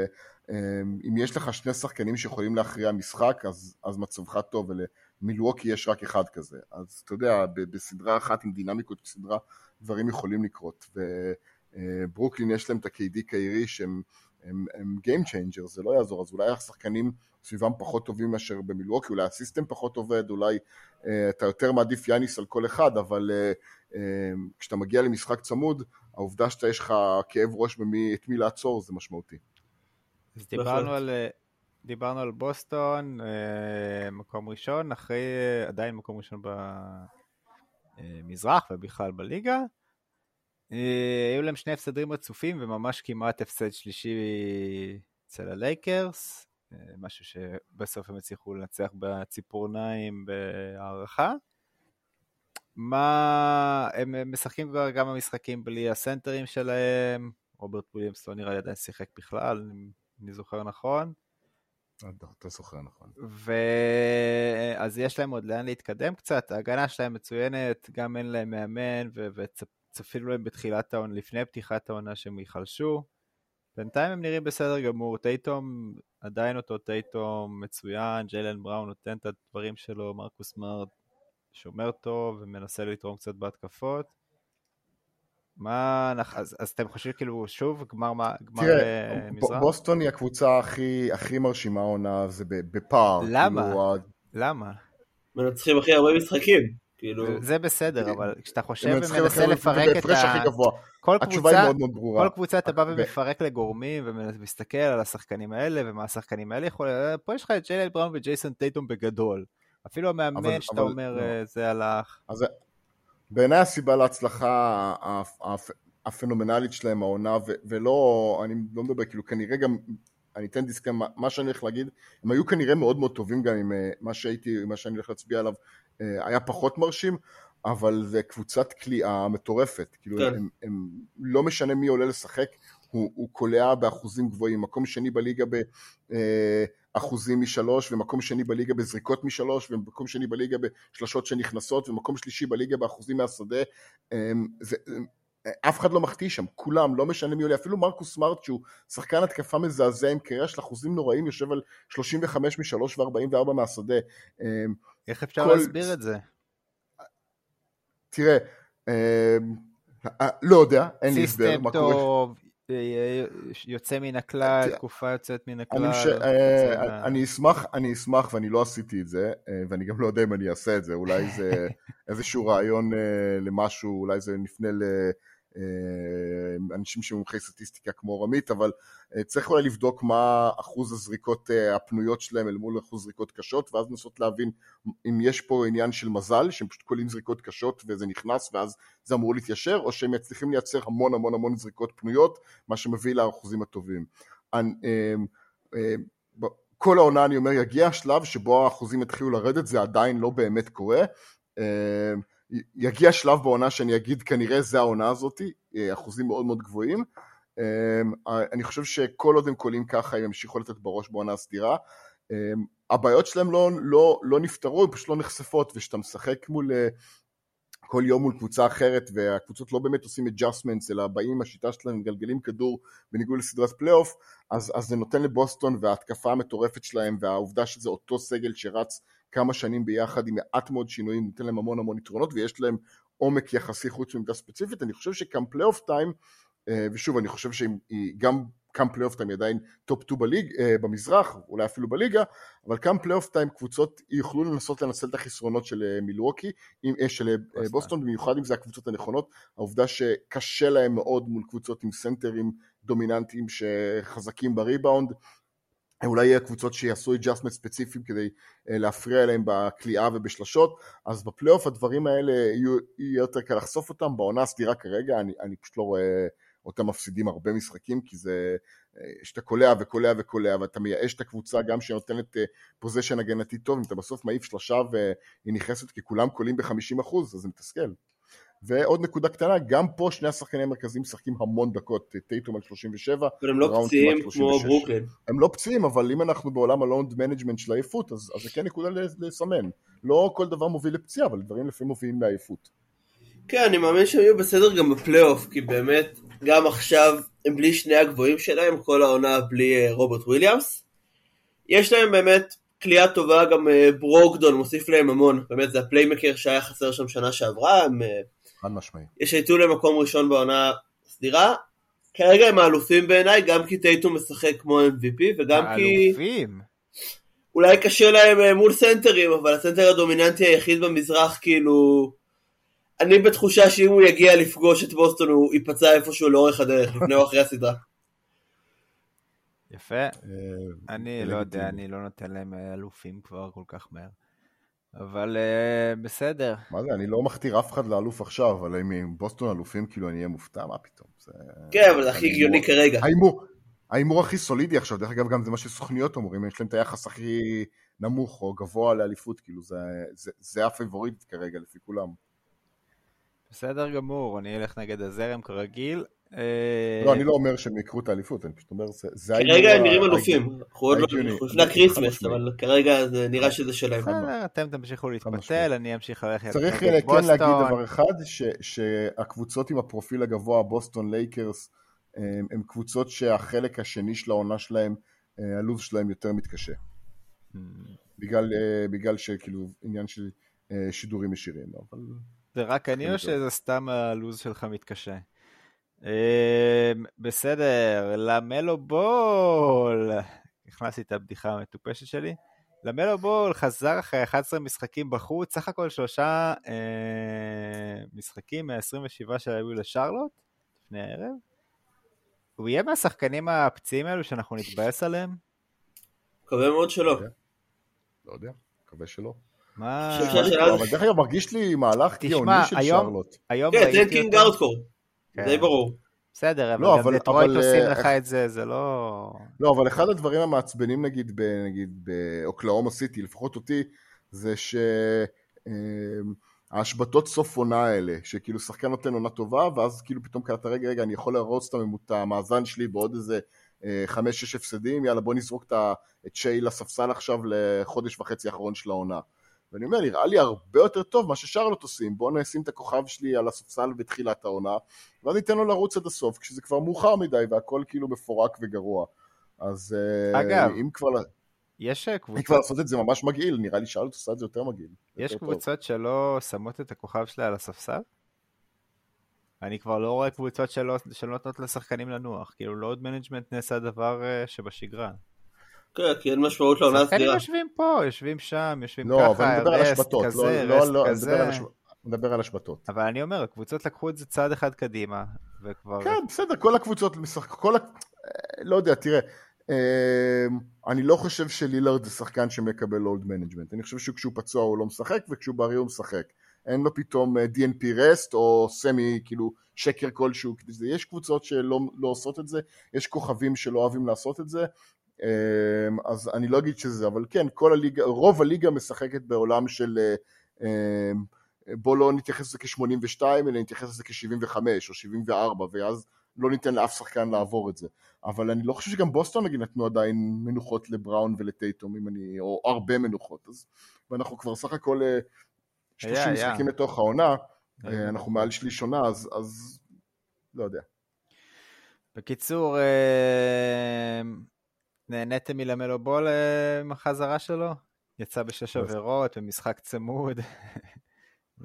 C: אה, אם יש לך שני שחקנים שיכולים להכריע משחק, אז מצבך טוב, ולמילווקי יש רק אחד כזה. אז אתה יודע, בסדרה אחת עם דינמיקות סדרה, דברים יכולים לקרות. וברוקלין אה, יש להם את ה-KD קיירי שהם הם, הם Game Changer, זה לא יעזור, אז אולי השחקנים סביבם פחות טובים מאשר במילווקי, אולי הסיסטם פחות עובד, אולי אה, אתה יותר מעדיף יאניס על כל אחד, אבל אה, אה, כשאתה מגיע למשחק צמוד, העובדה שאתה יש לך כאב ראש במי, את מי לעצור זה משמעותי.
A: אז דיברנו על, אה, דיברנו על בוסטון, אה, מקום ראשון, אחרי אה, עדיין מקום ראשון במזרח ובכלל בליגה. היו להם שני הפסדים רצופים וממש כמעט הפסד שלישי אצל הלייקרס. אה, משהו שבסוף הם הצליחו לנצח בציפורניים בהערכה. מה, הם משחקים כבר גם במשחקים בלי הסנטרים שלהם, רוברט וויליאמס לא נראה לי עדיין שיחק בכלל, אני זוכר נכון.
C: אתה זוכר נכון.
A: ואז יש להם עוד לאן להתקדם קצת, ההגנה שלהם מצוינת, גם אין להם מאמן, וצפינו להם בתחילת העונה, לפני פתיחת העונה שהם ייחלשו. בינתיים הם נראים בסדר גמור, טייטום עדיין אותו טייטום מצוין, ג'יילן בראון נותן את הדברים שלו, מרקוס מרט שומר טוב ומנסה לתרום קצת בהתקפות. מה, אז, אז אתם חושבים כאילו שוב גמר, גמר
C: תראה, uh, מזרח? בוסטון היא הקבוצה הכי, הכי מרשימה עונה, זה בפער.
A: למה? כאילו, למה?
B: מנצחים הכי הרבה משחקים. כאילו...
A: זה בסדר, אבל כשאתה חושב ומנסה לפרק את ה...
C: כל היא מאוד מאוד.
A: כל קבוצה אתה בא ומפרק לגורמים ומסתכל על השחקנים האלה ומה השחקנים האלה יכול... פה יש לך את ג'יילן בראון וג'ייסון טייטום בגדול. אפילו המאמן שאתה אומר לא. אה, זה הלך.
C: אז בעיניי הסיבה להצלחה הפנומנלית שלהם העונה, ולא, אני לא מדבר, כאילו כנראה גם אני אתן דיסקלם, מה שאני הולך להגיד, הם היו כנראה מאוד מאוד טובים גם עם אה, מה שהייתי, מה שאני הולך להצביע עליו, אה, היה פחות מרשים, אבל זה קבוצת כליאה מטורפת, כאילו כן. הם, הם, לא משנה מי עולה לשחק, הוא, הוא קולע באחוזים גבוהים, מקום שני בליגה באחוזים אה, משלוש, ומקום שני בליגה בזריקות משלוש, ומקום שני בליגה בשלשות שנכנסות, ומקום שלישי בליגה באחוזים מהשדה, זה, אף אחד לא מחטיא שם, כולם, לא משנה מי עולה, אפילו מרקוס סמארט שהוא שחקן התקפה מזעזע עם קריירה של אחוזים נוראים, יושב על 35 מ-3 ו-44 מהשדה.
A: איך אפשר כל... להסביר את זה?
C: תראה, אה, לא יודע, אין לי הסבר.
A: סיסטם טוב, אה, יוצא מן הכלל, תקופה יוצאת מן הכלל.
C: אה, אני אשמח, אני אשמח ואני לא עשיתי את זה, ואני גם לא יודע אם אני אעשה את זה, אולי זה איזשהו רעיון למשהו, אולי זה נפנה אה, אנשים שמומחי סטטיסטיקה כמו רמית, אבל אה, צריך אולי לבדוק מה אחוז הזריקות אה, הפנויות שלהם אל מול אחוז זריקות קשות, ואז לנסות להבין אם יש פה עניין של מזל, שהם פשוט קולים זריקות קשות וזה נכנס ואז זה אמור להתיישר, או שהם מצליחים לייצר המון המון המון זריקות פנויות, מה שמביא לאחוזים הטובים. כל העונה אני אומר יגיע השלב שבו האחוזים יתחילו לרדת, זה עדיין לא באמת קורה. יגיע שלב בעונה שאני אגיד כנראה זה העונה הזאת, אה, אחוזים מאוד מאוד גבוהים. אה, אני חושב שכל עוד הם קולים ככה הם ימשיכו לתת בראש בעונה הסדירה. אה, הבעיות שלהם לא, לא, לא נפתרו, הן פשוט לא נחשפות, וכשאתה משחק מול כל יום מול קבוצה אחרת והקבוצות לא באמת עושים adjustments אלא באים עם השיטה שלהם מגלגלים כדור בניגוד לסדרת פלייאוף אז, אז זה נותן לבוסטון וההתקפה המטורפת שלהם והעובדה שזה אותו סגל שרץ כמה שנים ביחד עם מעט מאוד שינויים, נותן להם המון המון יתרונות ויש להם עומק יחסי חוץ מעמדה ספציפית, אני חושב שגם playoff time, אה, ושוב אני חושב שהיא גם come playoff time היא עדיין טופ 2 בליג, אה, במזרח, אולי אפילו בליגה, אבל come playoff time קבוצות יוכלו לנסות לנצל את החסרונות של אה, מילווקי, של בוסטון, במיוחד אם זה הקבוצות הנכונות, העובדה שקשה להם מאוד מול קבוצות עם סנטרים דומיננטיים שחזקים בריבאונד, אולי יהיה קבוצות שיעשו adjustment ספציפיים כדי אה, להפריע להם בקליעה ובשלשות, אז בפלייאוף הדברים האלה יהיו, יהיה יותר קל לחשוף אותם, בעונה הסדירה כרגע אני, אני פשוט לא רואה אותם מפסידים הרבה משחקים, כי זה, אה, שאתה קולע וקולע וקולע, ואתה מייאש את הקבוצה גם שנותנת possession אה, הגנתי טוב, אם אתה בסוף מעיף שלושה והיא נכנסת כי כולם קולעים ב-50%, אז זה מתסכל. ועוד נקודה קטנה, גם פה שני השחקנים המרכזיים משחקים המון דקות, טייטום על 37,
B: אבל הם לא פציעים כמו ברוקלין.
C: הם לא פציעים, אבל אם אנחנו בעולם ה load management של העייפות, אז, אז זה כן נקודה לסמן. לא כל דבר מוביל לפציעה, אבל דברים לפעמים מובילים לעייפות.
B: כן, אני מאמין שהם יהיו בסדר גם בפלייאוף, כי באמת, גם עכשיו הם בלי שני הגבוהים שלהם, כל העונה בלי uh, רוברט וויליאמס. יש להם באמת קליעה טובה, גם uh, ברוקדון מוסיף להם המון, באמת זה ה playmaker שהיה חסר שם שנה שעברה, הם...
C: חד משמעי.
B: ישייטו למקום ראשון בעונה סדירה. כרגע הם האלופים בעיניי, גם כי טייטום משחק כמו MVP וגם כי...
A: האלופים?
B: אולי קשה להם אה, מול סנטרים, אבל הסנטר הדומיננטי היחיד במזרח, כאילו... אני בתחושה שאם הוא יגיע לפגוש את בוסטון הוא ייפצע איפשהו לאורך הדרך, לפני או אחרי הסדרה.
A: יפה. אה, אני לא יודע, אני לא נותן להם אה, אלופים כבר כל כך מהר. אבל uh, בסדר.
C: מה זה, אני לא מכתיר אף אחד לאלוף עכשיו, אבל אם בוסטון אלופים, כאילו אני אהיה מופתע, מה פתאום? זה...
B: כן, אבל זה הכי הגיוני כרגע.
C: ההימור, ההימור הכי סולידי עכשיו, דרך אגב גם זה מה שסוכניות אומרים, יש להם את היחס הכי נמוך או גבוה לאליפות, כאילו זה, זה, זה הפייבוריט כרגע לפי כולם.
A: בסדר גמור, אני אלך נגד הזרם כרגיל.
C: לא, אני לא אומר שהם ייקחו את האליפות, אני פשוט אומר, זה
B: כרגע הם נראים אלופים, אנחנו עוד לא לפני הקריסמס, אבל כרגע זה נראה שזה שלהם.
A: אתם תמשיכו להתפתל, אני אמשיך ללכת
C: צריך כן להגיד דבר אחד, שהקבוצות עם הפרופיל הגבוה, בוסטון לייקרס, הם קבוצות שהחלק השני של העונה שלהם, אה, הלו"ז שלהם יותר מתקשה. Hmm. בגלל שכאילו עניין של אה, שידורים ישירים, אבל...
A: זה רק אני או שזה סתם הלו"ז שלך מתקשה? אמ, בסדר, למלו בול. הכנסתי את הבדיחה המטופשת שלי. למלו בול חזר אחרי 11 משחקים בחוץ, סך הכל שלושה אה, משחקים מה-27 שהיו לשרלוט לפני הערב. הוא יהיה מהשחקנים הפציעים האלו שאנחנו נתבאס עליהם?
B: מקווה מאוד שלא.
C: לא יודע, מקווה שלא.
A: מה...
C: אבל דרך אגב מרגיש לי מהלך גאוני של שרלוט.
B: כן, תן קינג ארדקור. כן. די ברור.
A: בסדר, אבל לא, גם דטרויט עושים אה, לך את זה, זה לא...
C: לא, אבל אחד הדברים המעצבנים נגיד, נגיד באוקלאומה סיטי, לפחות אותי, זה שההשבתות אמ, סוף עונה האלה, שכאילו שחקן נותן עונה טובה, ואז כאילו פתאום קראת, רגע, רגע, אני יכול להרוס את המאזן שלי בעוד איזה אה, חמש-שש הפסדים, יאללה בוא נזרוק את שיי לספסל עכשיו לחודש וחצי האחרון של העונה. ואני אומר, נראה לי הרבה יותר טוב מה ששרלוט עושים, בואו נשים את הכוכב שלי על הספסל בתחילת העונה, ואז ניתן לו לרוץ עד הסוף, כשזה כבר מאוחר מדי והכל כאילו מפורק וגרוע. אז אה,
A: אגב,
C: אם כבר...
A: יש קבוצות...
C: אם כבר לעשות את זה ממש מגעיל, נראה לי שרלוט עושה את זה יותר מגעיל.
A: יש יותר קבוצות טוב. שלא שמות את הכוכב שלה על הספסל? אני כבר לא רואה קבוצות שלא, שלא נותנות לשחקנים לנוח, כאילו load management נעשה דבר uh, שבשגרה.
B: כן, כי אין משמעות לעונה
A: סדירה. שחקנים יושבים פה, יושבים שם, יושבים לא, ככה, rest כזה,
C: לא,
A: rest
C: לא,
A: כזה.
C: מדבר על השבתות.
A: אבל אני אומר, הקבוצות לקחו את זה צעד אחד קדימה, וכבר...
C: כן, בסדר, כל הקבוצות משחקות, כל ה... אה, לא יודע, תראה, אה, אני לא חושב שלילארד זה שחקן שמקבל load management. אני חושב שכשהוא פצוע הוא לא משחק, וכשהוא בריא הוא משחק. אין לו פתאום אה, DNP רסט או סמי, כאילו, שקר כלשהו. יש קבוצות שלא לא עושות את זה, יש כוכבים שלא אוהבים לעשות את זה. אז אני לא אגיד שזה, אבל כן, כל הליגה, רוב הליגה משחקת בעולם של בוא לא נתייחס לזה כ-82 אלא נתייחס לזה כ-75 או 74 ואז לא ניתן לאף שחקן לעבור את זה. אבל אני לא חושב שגם בוסטון נגיד נתנו עדיין מנוחות לבראון ולטייטום אם אני, או הרבה מנוחות. אז, ואנחנו כבר סך הכל 30 אה, משחקים לתוך העונה, אה, אנחנו מעל שליש עונה, אז, אז לא יודע.
A: בקיצור, אה, נהניתם מלמלו בול עם החזרה שלו? יצא בשש עבירות במשחק צמוד.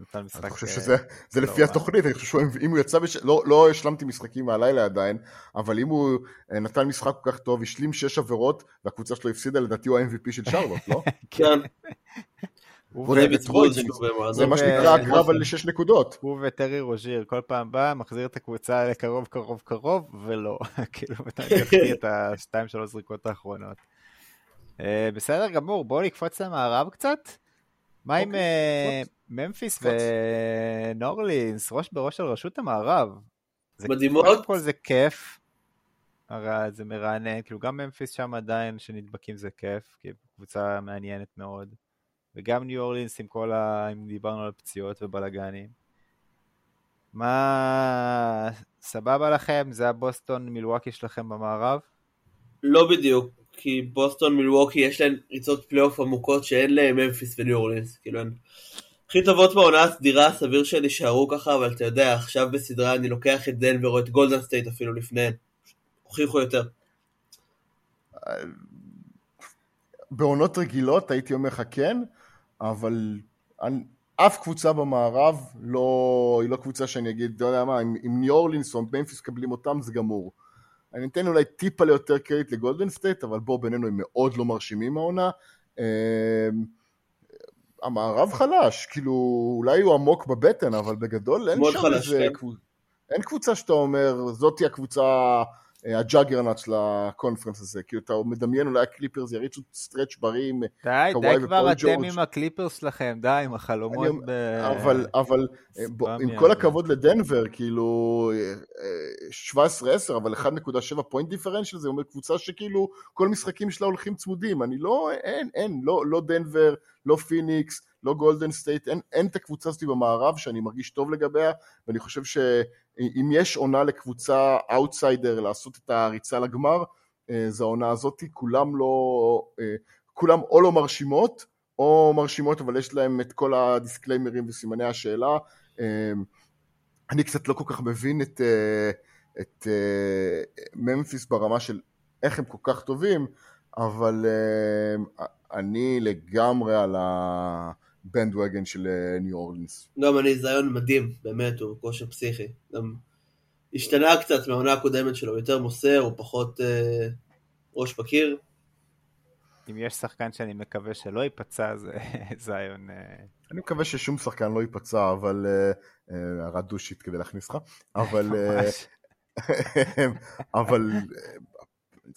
C: נתן משחק... אני חושב שזה זה לפי התוכנית, אני חושב שאם הוא יצא, בש... לא, לא השלמתי משחקים מהלילה עדיין, אבל אם הוא אה, נתן משחק כל כך טוב, השלים שש עבירות, והקבוצה שלו הפסידה, לדעתי הוא ה-MVP של שרלוט, לא?
B: כן.
C: זה מה שנקרא הקרב על שש נקודות.
A: הוא וטרי רוז'יר כל פעם בא, מחזיר את הקבוצה לקרוב קרוב קרוב, ולא. כאילו, אתה יחטיא את השתיים שלוש זריקות האחרונות. אה, בסדר גמור, בואו נקפוץ למערב קצת. מה עם אוקיי, אה, ממפיס ונורלינס, ראש בראש של רשות המערב?
B: מדהימות.
A: קודם כל זה כיף, הרי זה מרענן, כאילו גם ממפיס שם עדיין שנדבקים זה כיף, כי קבוצה מעניינת מאוד. וגם ניו אורלינס עם כל ה... אם דיברנו על פציעות ובלאגנים. מה... סבבה לכם? זה הבוסטון מילווקי שלכם במערב?
B: לא בדיוק. כי בוסטון מילווקי יש להן ריצות פלייאוף עמוקות שאין לממפיס וניו אורלינס, כאילו הן הכי טובות בעונה הסדירה, סביר שהן יישארו ככה, אבל אתה יודע, עכשיו בסדרה אני לוקח את דנבר או את גולדן סטייט אפילו לפניהן, הוכיחו יותר.
C: בעונות רגילות הייתי אומר לך כן, אבל אף קבוצה במערב לא, היא לא קבוצה שאני אגיד, לא יודע מה, אם, אם ניו אורלינס או ממפיס מקבלים אותם זה גמור. אני אתן אולי טיפה ליותר קרדיט לגולדן סטייט, אבל בוא בינינו הם מאוד לא מרשימים העונה. אמ, המערב חלש, כאילו אולי הוא עמוק בבטן, אבל בגדול אין שם איזה... כן. אין קבוצה שאתה אומר, זאתי הקבוצה ה juggernaut של ה conference הזה, כאילו אתה מדמיין אולי הקליפרס יריצו stretch בריא עם
A: די, די כבר אתם עם הקליפרס שלכם, די עם החלומות ב...
C: אבל, אבל אה, עם כל הכבוד לדנבר, כאילו 17-10, אה, אבל 1.7 point differential זה אומר קבוצה שכאילו כל משחקים שלה הולכים צמודים, אני לא, אין, אין, לא, לא דנבר, לא פיניקס, לא גולדן סטייט, אין, אין את הקבוצה הזאת במערב שאני מרגיש טוב לגביה, ואני חושב שאם יש עונה לקבוצה אאוטסיידר לעשות את הריצה לגמר, אה, זו העונה הזאת, כולם לא, אה, כולם או לא מרשימות, או מרשימות אבל יש להם את כל הדיסקליימרים וסימני השאלה. אה, אני קצת לא כל כך מבין את, את ממפיס ברמה של איך הם כל כך טובים, אבל אני לגמרי על הבנדווגן של ניו אורלינס.
B: גם אני, זיון מדהים, באמת, הוא כושר פסיכי. גם השתנה קצת מהעונה הקודמת שלו, יותר מוסר, הוא פחות אה, ראש בקיר.
A: אם יש שחקן שאני מקווה שלא ייפצע, זה זיון. אה...
C: אני מקווה ששום שחקן לא ייפצע, אבל... אה, אה, הערה דושית כדי להכניס לך, אבל... אה, אבל...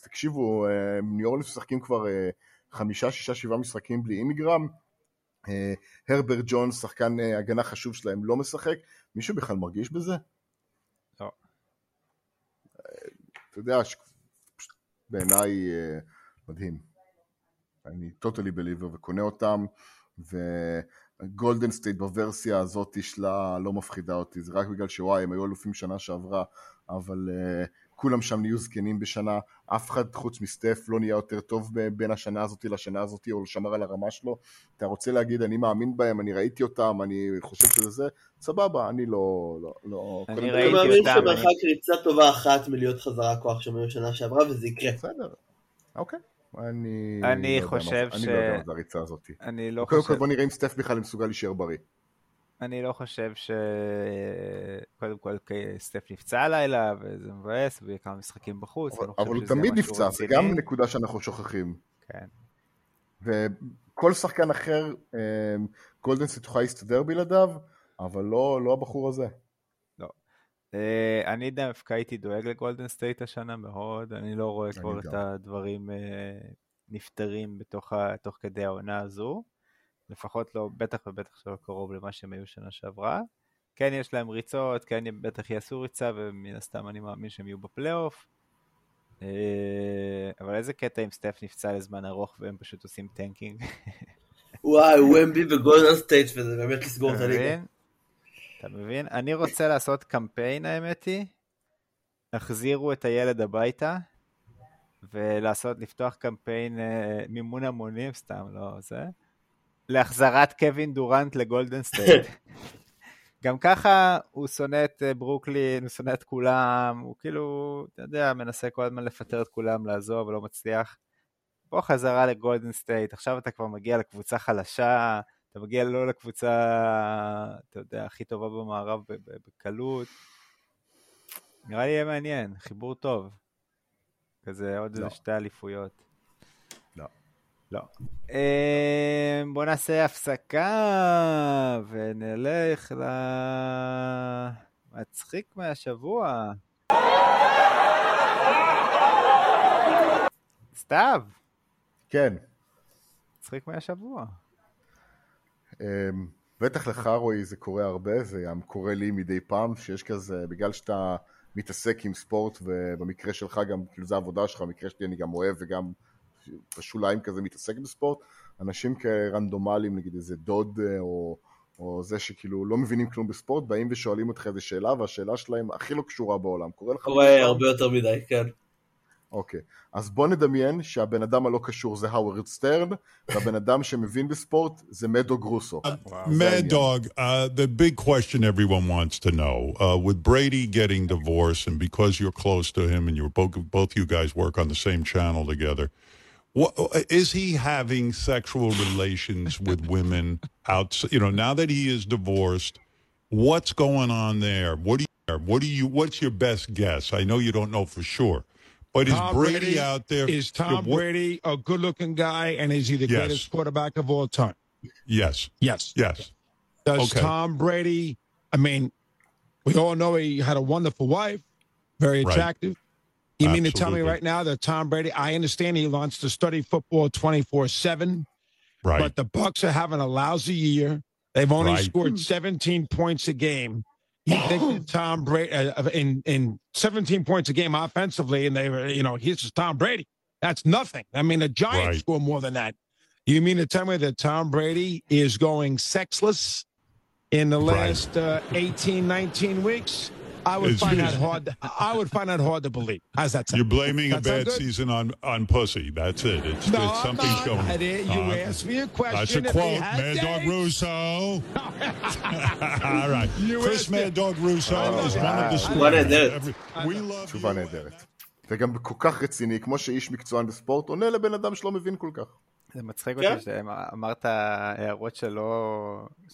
C: תקשיבו, ניו אורלינס משחקים כבר חמישה, שישה, שבעה משחקים בלי אינגרם. אה, הרב ג'ונס, שחקן אה, הגנה חשוב שלהם, לא משחק. מישהו בכלל מרגיש בזה?
A: לא.
C: אתה יודע, בעיניי אה, מדהים. אני totally believer וקונה אותם, וגולדן סטייט בוורסיה הזאת שלה לא מפחידה אותי, זה רק בגלל שוואו, הם היו אלופים שנה שעברה, אבל כולם שם נהיו זקנים בשנה, אף אחד חוץ מסטף לא נהיה יותר טוב בין השנה הזאת לשנה הזאת או לשמר על הרמה שלו. אתה רוצה להגיד אני מאמין בהם, אני ראיתי אותם, אני חושב שזה זה, סבבה, אני לא... לא, לא
A: אני ראיתי אותם.
B: אני מאמין שמרחק ריצה טובה אחת מלהיות חזרה כוח שם בשנה שעברה וזה יקרה.
C: בסדר, אוקיי. אני,
A: אני לא חושב
C: ש... אני לא יודע מה זה הריצה הזאת.
A: אני לא
C: חושב... קודם כל בוא נראה אם סטף בכלל מסוגל להישאר בריא.
A: אני לא חושב ש... קודם כל סטף נפצע הלילה, וזה מבאס, ויהיה כמה משחקים בחוץ.
C: אבל, לא אבל הוא תמיד נפצע, זה גם נקודה שאנחנו שוכחים.
A: כן.
C: וכל שחקן אחר, גולדן סטייט תוכל להסתדר בלעדיו, אבל לא, לא הבחור הזה.
A: אה, אני דווקא הייתי דואג לגולדן סטייט השנה מאוד, אני לא רואה כבר. את הדברים אה, נפתרים בתוך תוך כדי העונה הזו. לפחות לא, בטח ובטח שלא קרוב למה שהם היו שנה שעברה. כן יש להם ריצות, כן הם בטח יעשו ריצה, ומן הסתם אני מאמין שהם יהיו בפלייאוף. אה, אבל איזה קטע אם סטף נפצע לזמן ארוך והם פשוט עושים tanking.
B: וואי, וומבי וגולדן סטייט, וזה באמת לסגור את הליגה.
A: אתה מבין? אני רוצה לעשות קמפיין האמת היא, החזירו את הילד הביתה, ולעשות, לפתוח קמפיין אה, מימון המונים, סתם לא זה, להחזרת קווין דורנט לגולדן סטייט. גם ככה הוא שונא את אה, ברוקלין, הוא שונא את כולם, הוא כאילו, אתה יודע, מנסה כל הזמן לפטר את כולם, לעזוב, ולא מצליח. בוא חזרה לגולדן סטייט, עכשיו אתה כבר מגיע לקבוצה חלשה, אתה מגיע לא לקבוצה, אתה יודע, הכי טובה במערב בקלות. נראה לי יהיה מעניין, חיבור טוב. כזה עוד
C: לא.
A: איזה שתי אליפויות.
C: לא.
A: אה, בוא נעשה הפסקה ונלך למצחיק מהשבוע. סתיו,
C: כן,
A: מצחיק מהשבוע.
C: אמ, בטח לך רועי זה קורה הרבה, זה גם קורה לי מדי פעם, שיש כזה, בגלל שאתה מתעסק עם ספורט, ובמקרה שלך גם, כאילו זה העבודה שלך, במקרה שלי אני גם אוהב וגם בשוליים כזה מתעסק בספורט, אנשים כרנדומליים, נגיד איזה דוד אה, או, או זה שכאילו לא מבינים כלום בספורט, באים ושואלים אותך איזה שאלה, והשאלה שלהם הכי לא קשורה בעולם. קורה לך?
B: קורה? הרבה יותר מדי, כן.
C: אוקיי, אז בוא נדמיין שהבן אדם הלא קשור זה האוורד סטרן, והבן אדם שמבין בספורט זה מדו גרוסו.
D: Mad Dog, uh, the big question everyone wants to know uh, with Brady getting divorced, and because you're close to him and you're both, both you guys work on the same channel together, what, uh, is he having sexual relations with women out? You know, now that he is divorced, what's going on there? What do you, what do you, what's your best guess? I know you don't know for sure, but is
E: Tom
D: Brady,
E: Brady
D: out there?
E: Is Tom Brady a good-looking guy, and is he the
D: Yes.
E: greatest quarterback of all time?
D: Yes,
E: Yes.
D: yes.
E: Does
D: Okay.
E: Tom Brady? I mean, we all know he had a wonderful wife, very
D: Right.
E: Attractive. You mean to tell me right now that Tom Brady? I understand he wants to study football twenty four seven,
D: Right.
E: but the Bucks are having a lousy year. They've only
D: Right.
E: scored seventeen points a game. You think that Tom Brady uh, in in seventeen points a game offensively, and they were, you know, he's just Tom Brady. That's nothing. I mean, the Giants
D: Right.
E: score more than that. You mean to tell me that Tom Brady is going sexless in the
D: Right.
E: last uh, 18, 19 weeks? I would
D: It's-
E: find that hard. I would find that hard to believe. How's that sound?
D: You're blaming a
E: That sound
D: bad season on on pussy. That's it. It's,
E: No,
D: it's something's
E: not.
D: going.
E: Did- you
D: Uh,
E: asked me a question.
D: That's a quote, Mad Dog
E: dates.
D: Russo. All right,
E: You
D: Chris Mad
E: it.
D: Dog Russo
E: I
D: is one of the. Every- We love
C: תשובה
D: you.
C: נהדרת. וגם כל כך רציני, כמו שאיש מקצוען בספורט עונה לבן אדם שלא מבין כל כך.
A: זה מצחיק
B: כן.
A: אותי שאמרת הערות שלא,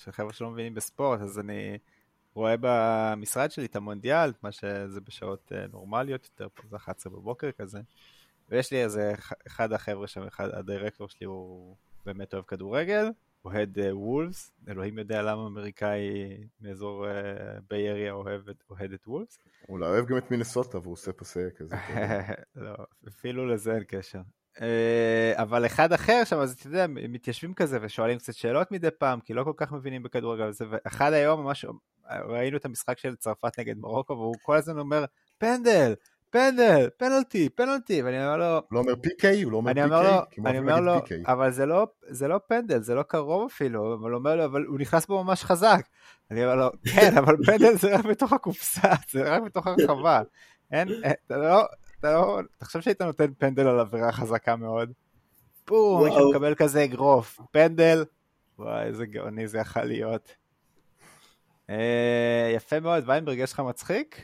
A: של חבר'ה שלא מבינים בספורט, אז אני רואה במשרד שלי את המונדיאל, מה שזה בשעות אה, נורמליות יותר, פה זה 11 בבוקר כזה, ויש לי איזה אחד החבר'ה שם, אחד, הדירקטור שלי הוא באמת אוהב כדורגל, אוהד אה, וולפס, אלוהים יודע למה אמריקאי מאזור ביי אריה אוהב את- אוהד את וולפס.
C: אולי אוהב גם את מינסוטה והוא עושה פסה כזה.
A: לא, אפילו לזה אין קשר. אה, אבל אחד אחר שם, אז אתה יודע, מתיישבים כזה ושואלים קצת שאלות מדי פעם, כי לא כל כך מבינים בכדורגל וזה, ואחד היום ממש, ראינו את המשחק של צרפת נגד מרוקו, והוא כל הזמן אומר, פנדל, פנדל, פנלטי, פנלטי, ואני אומר לו,
C: לא אומר פיקי? הוא לא אומר
A: אני אומר לו,
C: פיקי? הוא
A: אני אומר לו. אבל זה לא, זה לא פנדל, זה לא קרוב אפילו, אבל הוא אומר לו, אבל הוא נכנס בו ממש חזק. אני אומר לו, כן, אבל פנדל זה רק בתוך הקופסה, זה רק בתוך הרחבה. אין, אין, אתה לא, אתה לא, אתה חושב שהיית נותן פנדל על עבירה חזקה מאוד? בום,
B: וואו.
A: מישהו מקבל כזה אגרוף, פנדל, וואי, איזה גאוני זה יכול להיות. אה, יפה מאוד, ויינברג, יש לך מצחיק?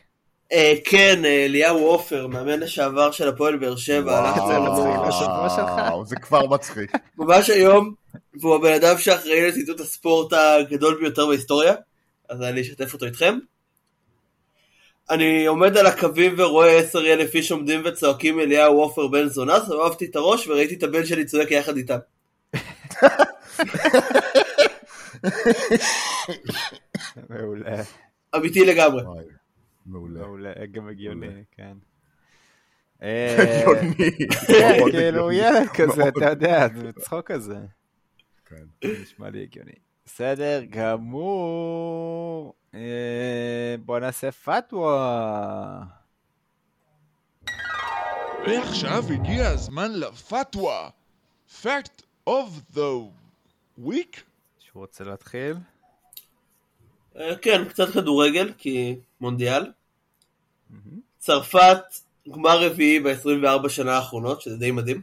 B: אה, כן, אה, אליהו עופר, מאמן לשעבר של הפועל באר שבע, הלך את זה מצחיק.
A: בשבוע שלך?
C: וואו, זה כבר מצחיק.
B: ממש היום, והוא הבן אדם שאחראי לציטוט הספורט הגדול ביותר בהיסטוריה, אז אני אשתף אותו איתכם. אני עומד על הקווים ורואה עשר אלף איש עומדים וצועקים אליהו עופר בן זונה, סובבתי את הראש וראיתי את הבן שלי צועק יחד איתם.
A: מעולה.
B: אמיתי לגמרי.
C: מעולה.
A: מעולה, גם הגיוני. כן. אה,
C: הגיוני.
A: כן,
C: מאוד
A: כאילו. ילד כזה. אתה יודע, זה צחוק כזה.
C: כן.
A: נשמע לי הגיוני. בסדר גמור. אה, בוא נעשה פתווה.
F: ועכשיו הגיע הזמן לפתווה. Fact of the week?
A: שהוא רוצה להתחיל?
B: אה, כן, קצת כדורגל, כי מונדיאל. צרפת, גמר רביעי ב-24 שנה האחרונות, שזה די מדהים.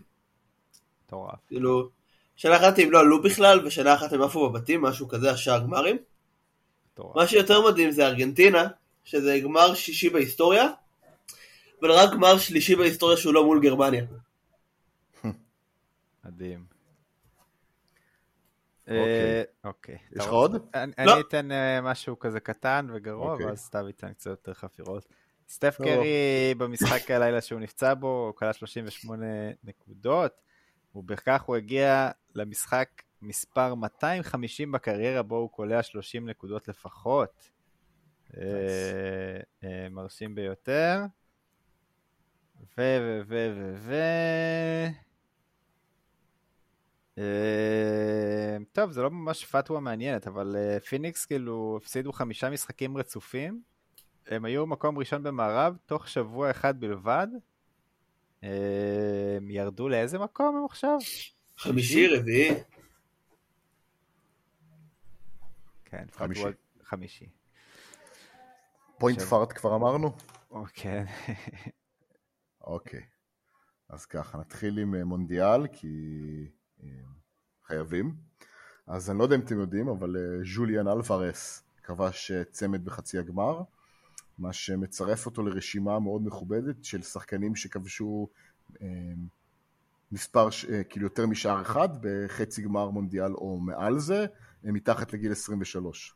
A: מטורף.
B: כאילו, שנה אחת הם לא עלו בכלל, ושנה אחת הם עפו בבתים, משהו כזה, השאר גמרים. מה שיותר מדהים זה ארגנטינה, שזה גמר שישי בהיסטוריה, אבל רק גמר שלישי בהיסטוריה שהוא לא מול גרמניה.
A: מדהים.
C: אוקיי.
A: אה, אוקיי.
C: יש לך עוד?
A: אני
B: לא.
A: אני אתן אה, משהו כזה קטן וגרוע,
C: אוקיי.
A: ואז סתיו ייתן קצת יותר חפירות. סטף. קרי במשחק הלילה שהוא נפצע בו, הוא כלל 38 נקודות, ובכך הוא הגיע למשחק מספר 250 בקריירה, בו הוא קולע 30 נקודות לפחות. אה, אה, מרשים ביותר. ו... ו... ו... ו... ו... אה, טוב, זה לא ממש פתווה מעניינת, אבל פיניקס כאילו הפסידו חמישה משחקים רצופים. הם היו מקום ראשון במערב תוך שבוע אחד בלבד. אה, הם ירדו לאיזה מקום הם עכשיו?
B: חמישי, רביעי.
A: כן,
C: חמישי.
A: חמישי.
C: פוינט פארט כבר אמרנו?
A: אוקיי.
C: אוקיי. אז ככה, נתחיל עם אה, מונדיאל, כי אה, חייבים. אז אני לא יודע אם אתם יודעים, אבל ז'וליאן אלוורס כבש צמד בחצי הגמר, מה שמצרף אותו לרשימה מאוד מכובדת של שחקנים שכבשו אה, מספר, אה, כאילו יותר משער אחד בחצי גמר מונדיאל או מעל זה, מתחת לגיל 23.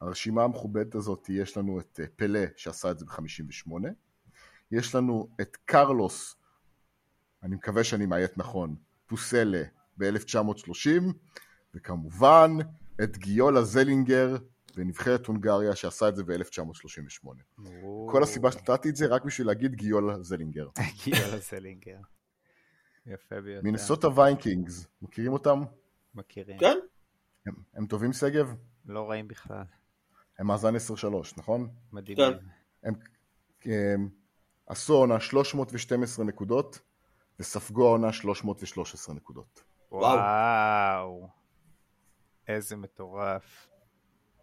C: הרשימה המכובדת הזאת, יש לנו את אה, פלא שעשה את זה ב-58, יש לנו את קרלוס, אני מקווה שאני מאיית נכון, פוסלה ב-1930, וכמובן את גיולה זלינגר בנבחרת הונגריה שעשה את זה ב-1938. כל הסיבה שנתתי את זה רק בשביל להגיד גיולה זלינגר.
A: גיורא זלינגר. יפה ביותר.
C: מינסוטה וייקינגס, מכירים אותם?
A: מכירים.
B: כן?
C: הם, הם טובים שגב?
A: לא רעים בכלל.
C: הם מאזן 10-3, נכון?
A: מדהימים.
C: הם, הם עשו העונה 312 נקודות, וספגו העונה 313 נקודות.
B: וואו.
A: וואו. איזה מטורף.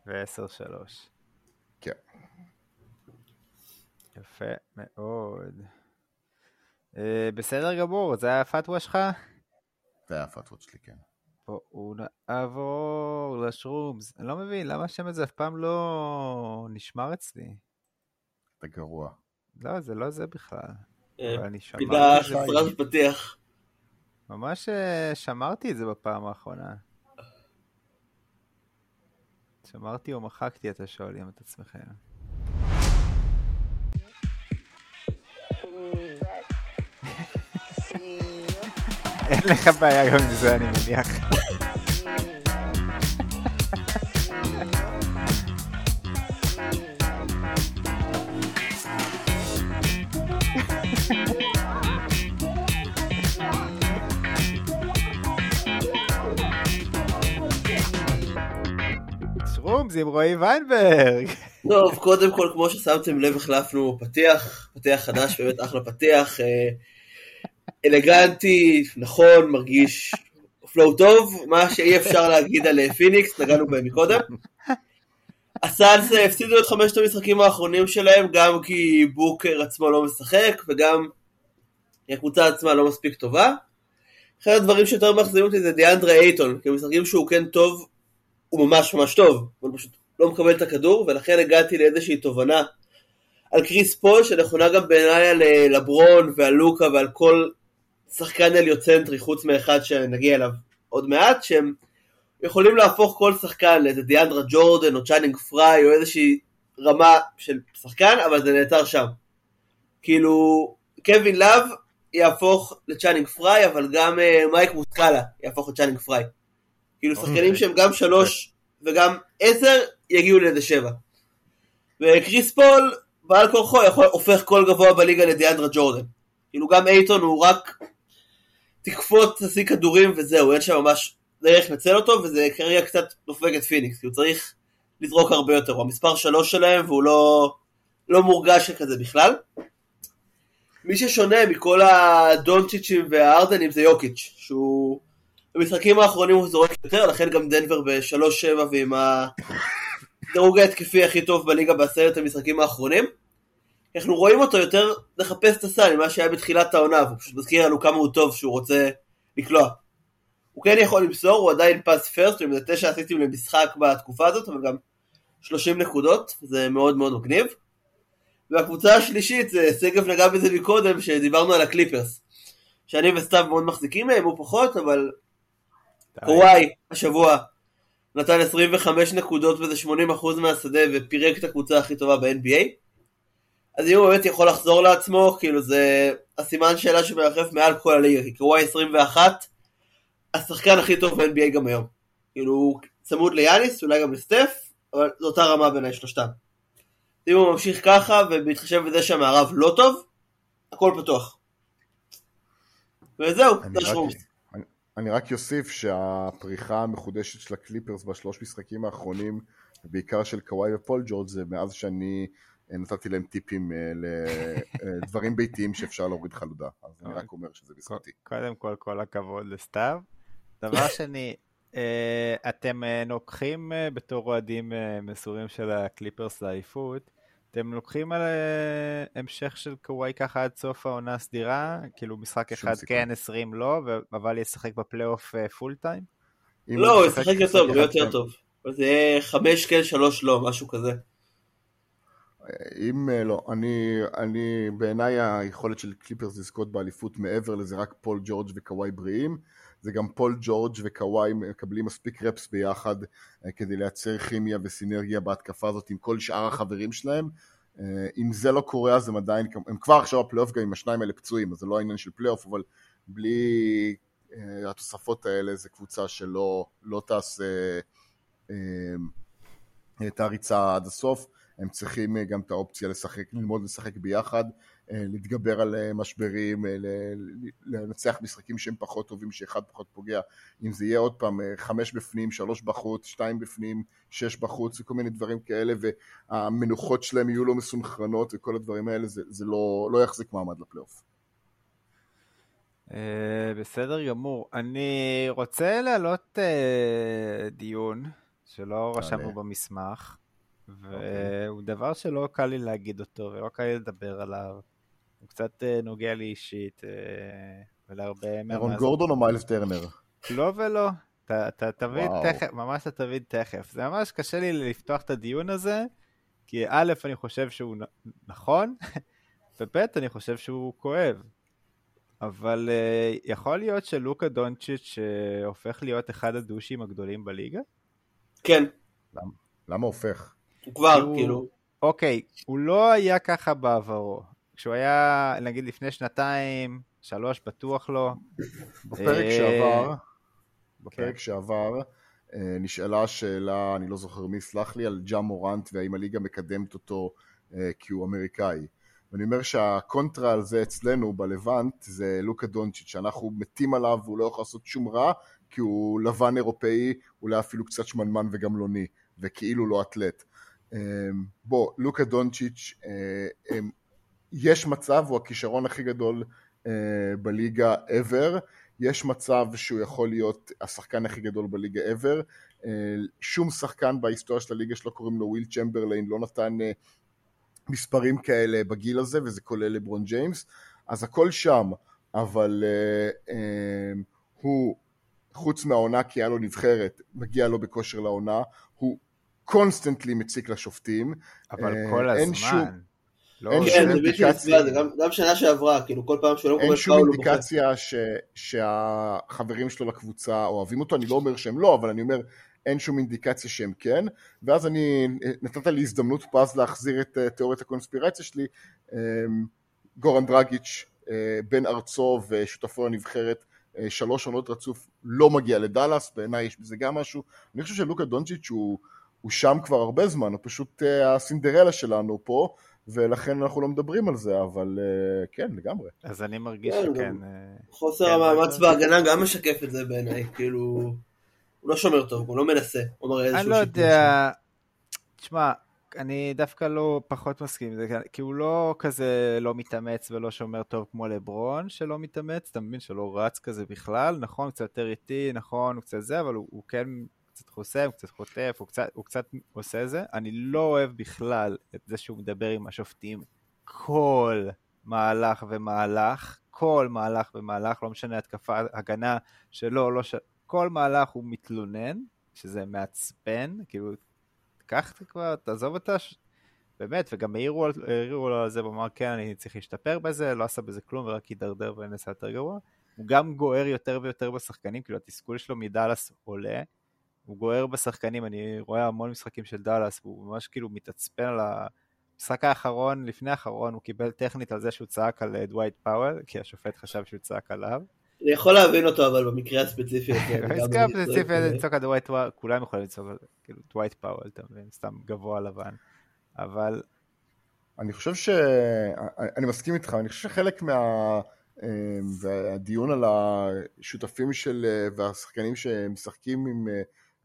A: ועשר שלוש.
C: כן.
A: יפה מאוד. אה, בסדר גמור, זה היה הפתווה שלך?
C: זה היה הפתוות שלי, כן.
A: בואו נעבור לשרומס. אני לא מבין, למה השם הזה אף פעם לא נשמר אצלי?
C: אתה גרוע.
A: לא, זה לא זה בכלל. אבל אני שמרתי
B: פינה
A: את זה.
B: חסרת פתיח.
A: ממש אה, שמרתי את זה בפעם האחרונה. שמרתי או מחקתי, אתה שואלים את עצמכם. אין לך בעיה גם עם זה, אני מניח. שרומס עם רועי ויינברג.
B: טוב, קודם כל, כמו ששמתם לב, החלפנו פתיח, פתיח חדש, באמת אחלה פתיח, אה, אלגנטי, נכון, מרגיש flow טוב, מה שאי אפשר להגיד על אה, פיניקס, נגענו בהם מקודם. הסאנס הפסידו את חמשת המשחקים האחרונים שלהם, גם כי בוקר עצמו לא משחק, וגם הקבוצה עצמה לא מספיק טובה. אחד הדברים שיותר מאכזבים אותי זה דיאנדרה אייטון, כי משחקים שהוא כן טוב, הוא ממש ממש טוב, אבל פשוט לא מקבל את הכדור, ולכן הגעתי לאיזושהי תובנה על קריס פול, שנכונה גם בעיניי על אה, לברון ועל לוקה ועל כל שחקן הליוצנטרי, חוץ מאחד שנגיע אליו עוד מעט, שהם יכולים להפוך כל שחקן לאיזה דיאנדרה ג'ורדן או צ'אנינג פריי או איזושהי רמה של שחקן, אבל זה נעצר שם. כאילו, קווין לאב יהפוך לצ'אנינג פריי, אבל גם אה, מייק מוסקאלה יהפוך לצ'אנינג פריי. כאילו שחקנים שהם גם שלוש וגם 10 יגיעו לידי 7. וקריס פול, בעל כורחו, יכול, הופך כל גבוה בליגה לדיאנדרה ג'ורדן. כאילו גם אייטון הוא רק תקפוץ, תשיג כדורים וזהו, אין שם ממש דרך לנצל אותו, וזה כרגע קצת דופק את פיניקס, כי הוא צריך לזרוק הרבה יותר, הוא המספר 3 שלהם והוא לא, לא מורגש כזה בכלל. מי ששונה מכל הדונצ'יצ'ים והארדנים זה יוקיץ', שהוא במשחקים האחרונים הוא זורק יותר, לכן גם דנבר ב-3-7 ועם הדירוג ההתקפי הכי טוב בליגה בעשרת המשחקים האחרונים. אנחנו רואים אותו יותר לחפש את הסל ממה שהיה בתחילת העונה, והוא פשוט מזכיר לנו כמה הוא טוב שהוא רוצה לקלוע. הוא כן יכול למסור, הוא עדיין פס פרסט, עם תשע אסיסטים למשחק בתקופה הזאת, אבל גם 30 נקודות, זה מאוד מאוד מגניב. והקבוצה השלישית, זה שגב נגע בזה מקודם, שדיברנו על הקליפרס. שאני וסתיו מאוד מחזיקים מהם, הוא פחות, אבל קוואי השבוע נתן 25 נקודות וזה 80% מהשדה ופירק את הקבוצה הכי טובה ב-NBA. אז אם הוא באמת יכול לחזור לעצמו, כאילו זה הסימן שאלה שמרחף מעל כל הליגה, כי קוואי 21, השחקן הכי טוב ב-NBA גם היום. כאילו הוא צמוד ליאניס, אולי גם לסטף, אבל זו אותה רמה בין שלושתם. אם הוא ממשיך ככה, ובהתחשב בזה שהמערב לא טוב, הכל פתוח. וזהו, זה השרומס.
C: אני, רק אוסיף שהפריחה המחודשת של הקליפרס בשלוש משחקים האחרונים, בעיקר של קוואי ופול ג'ורג' זה מאז שאני אה, נתתי להם טיפים אה, לדברים ביתיים שאפשר להוריד חלודה. אז אני רק אומר שזה בזכותי.
A: קודם כל, כל הכבוד לסתיו. דבר שני, אה, אתם לוקחים בתור אוהדים מסורים של הקליפרס לעייפות, אתם לוקחים על המשך של קוואי ככה עד סוף העונה הסדירה? כאילו משחק אחד כן, 20 לא, אבל ישחק בפלייאוף full time?
B: לא, הוא ישחק יותר טוב, לא יותר טוב. זה יהיה 5 כן, 3 לא, משהו כזה.
C: אם לא, אני, אני בעיניי היכולת של קליפרס לזכות באליפות מעבר לזה רק פול ג'ורג' וקוואי בריאים זה גם פול ג'ורג' וקוואי מקבלים מספיק reps ביחד אה, כדי לייצר כימיה וסינרגיה בהתקפה הזאת עם כל שאר החברים שלהם. אה, אם זה לא קורה אז הם עדיין, הם כבר עכשיו הפלייאוף גם עם השניים האלה פצועים אז זה לא העניין של פלייאוף אבל בלי uh, התוספות האלה זה קבוצה שלא לא תעשה את הריצה עד הסוף. הם צריכים אה, גם את האופציה לשחק, ללמוד לשחק ביחד, אה, להתגבר על אה, משברים, לנצח משחקים שהם פחות טובים, שאחד פחות פוגע, אם זה יהיה עוד פעם חמש בפנים, שלוש בחוץ, שתיים בפנים, שש בחוץ וכל מיני דברים כאלה והמנוחות שלהם יהיו לא מסונכרנות וכל הדברים האלה זה, זה לא, לא יחזיק מעמד לפלייאוף.
A: בסדר גמור. אני רוצה להעלות דיון שלא רשמנו במסמך. והוא דבר שלא קל לי להגיד אותו ולא קל לי לדבר עליו. הוא קצת אה, נוגע לי אישית אה, ולהרבה
C: מהמאזינים. אירון גורדון או מיילס טרנר?
A: לא ולא. אתה תבין תכף, ממש אתה תבין תכף. זה ממש קשה לי לפתוח את הדיון הזה, כי א', אני חושב שהוא נכון, וב', אני חושב שהוא כואב. אבל uh, יכול להיות שלוקה דונצ'יץ' הופך להיות אחד הדושים הגדולים בליגה?
B: כן.
C: למה, למה הופך?
B: הוא כבר, הוא... כאילו...
A: אוקיי, הוא לא היה ככה בעברו. כשהוא היה, נגיד לפני שנתיים, שלוש, בטוח לא.
C: בפרק אה, שעבר, בפרק כן. שעבר, אה, נשאלה שאלה, אני לא זוכר מי סלח לי, על ג'ה מורנט והאם הליגה מקדמת אותו אה, כי הוא אמריקאי. ואני אומר שהקונטרה על זה אצלנו בלבנט זה לוקה דונצ'יץ', שאנחנו מתים עליו והוא לא יכול לעשות שום רע כי הוא לבן אירופאי, אולי אפילו קצת שמנמן וגמלוני, וכאילו לא אתלט. אמ, בוא, לוקה דונצ'יץ', אה, יש מצב, הוא הכישרון הכי גדול אה, בליגה ever, יש מצב שהוא יכול להיות השחקן הכי גדול בליגה ever, אה, שום שחקן בהיסטוריה של הליגה שלא קוראים לו וויל צ'מברליין, לא נתן מספרים כאלה בגיל הזה, וזה כולל לברון ג'יימס, אז הכל שם, אבל אמ, הוא, חוץ מהעונה כי היה לו נבחרת, מגיע לא בכושר לעונה, הוא constantly מציק לשופטים.
A: אבל אה, כל הזמן. שום,
B: לא, כן, שום אינדיקציה, זה גם, שנה שעברה, כאילו כל פעם שלא
C: אין שום אינדיקציה ש, שהחברים שלו לקבוצה אוהבים אותו, אני לא אומר שהם לא, אבל אני אומר אין שום אינדיקציה שהם כן, ואז אני, נתת לי הזדמנות פז להחזיר את uh, תיאוריית הקונספירציה שלי, um, גורן דרגיץ', uh, בן ארצו ושותפו לנבחרת, אה, שלוש עונות רצוף לא מגיע לדאלאס, בעיניי יש בזה גם משהו. אני חושב שלוקה דונצ'יץ' הוא, הוא שם כבר הרבה זמן, הוא פשוט אה, הסינדרלה שלנו פה, ולכן אנחנו לא מדברים על זה, אבל אה, כן, לגמרי.
A: אז אני מרגיש
B: כן,
A: שכן. אה,
B: חוסר
A: כן,
B: המאמץ בהגנה גם משקף את זה בעיניי, כאילו... הוא לא שומר טוב, הוא לא מנסה. הוא מראה
A: אני
B: איזשהו
A: לא
B: שיפור
A: יודע, תשמע, אני דווקא לא פחות מסכים עם זה, כי הוא לא כזה לא מתאמץ ולא שומר טוב כמו לברון שלא מתאמץ, אתה מבין שלא רץ כזה בכלל, נכון, הוא קצת יותר איטי, נכון, הוא קצת זה, אבל הוא, הוא כן קצת חוסם, קצת חוטף, הוא קצת, הוא קצת עושה זה. אני לא אוהב בכלל את זה שהוא מדבר עם השופטים כל מהלך ומהלך, כל מהלך ומהלך, לא משנה התקפה, הגנה שלו, לא ש... כל מהלך הוא מתלונן, שזה מעצבן, כאילו, קח את כבר, תעזוב אותה, ש... באמת, וגם העירו העירו לו על זה, הוא אמר, כן, אני צריך להשתפר בזה, לא עשה בזה כלום, ורק הידרדר ונעשה יותר גרוע. הוא גם גוער יותר ויותר בשחקנים, כאילו התסכול שלו מדאלאס עולה. הוא גוער בשחקנים, אני רואה המון משחקים של דאלאס, והוא ממש כאילו מתעצבן על המשחק האחרון, לפני האחרון, הוא קיבל טכנית על זה שהוא צעק על אה, דווייט פאוול, כי השופט חשב שהוא צעק עליו.
B: אני יכול להבין אותו, אבל במקרה הספציפי הזה... אני גם
A: במזכר
B: הייתי
A: הספציפי
B: אה,
A: לצעוק על דווייט פאוול, כולם יכולים לצעוק על כאילו דווייט פאוול, אתה מבין? סתם גבוה לבן. אבל
C: אני חושב ש... אני מסכים איתך, אני חושב שחלק מה... אה, והדיון על השותפים של... אה, והשחקנים שמשחקים עם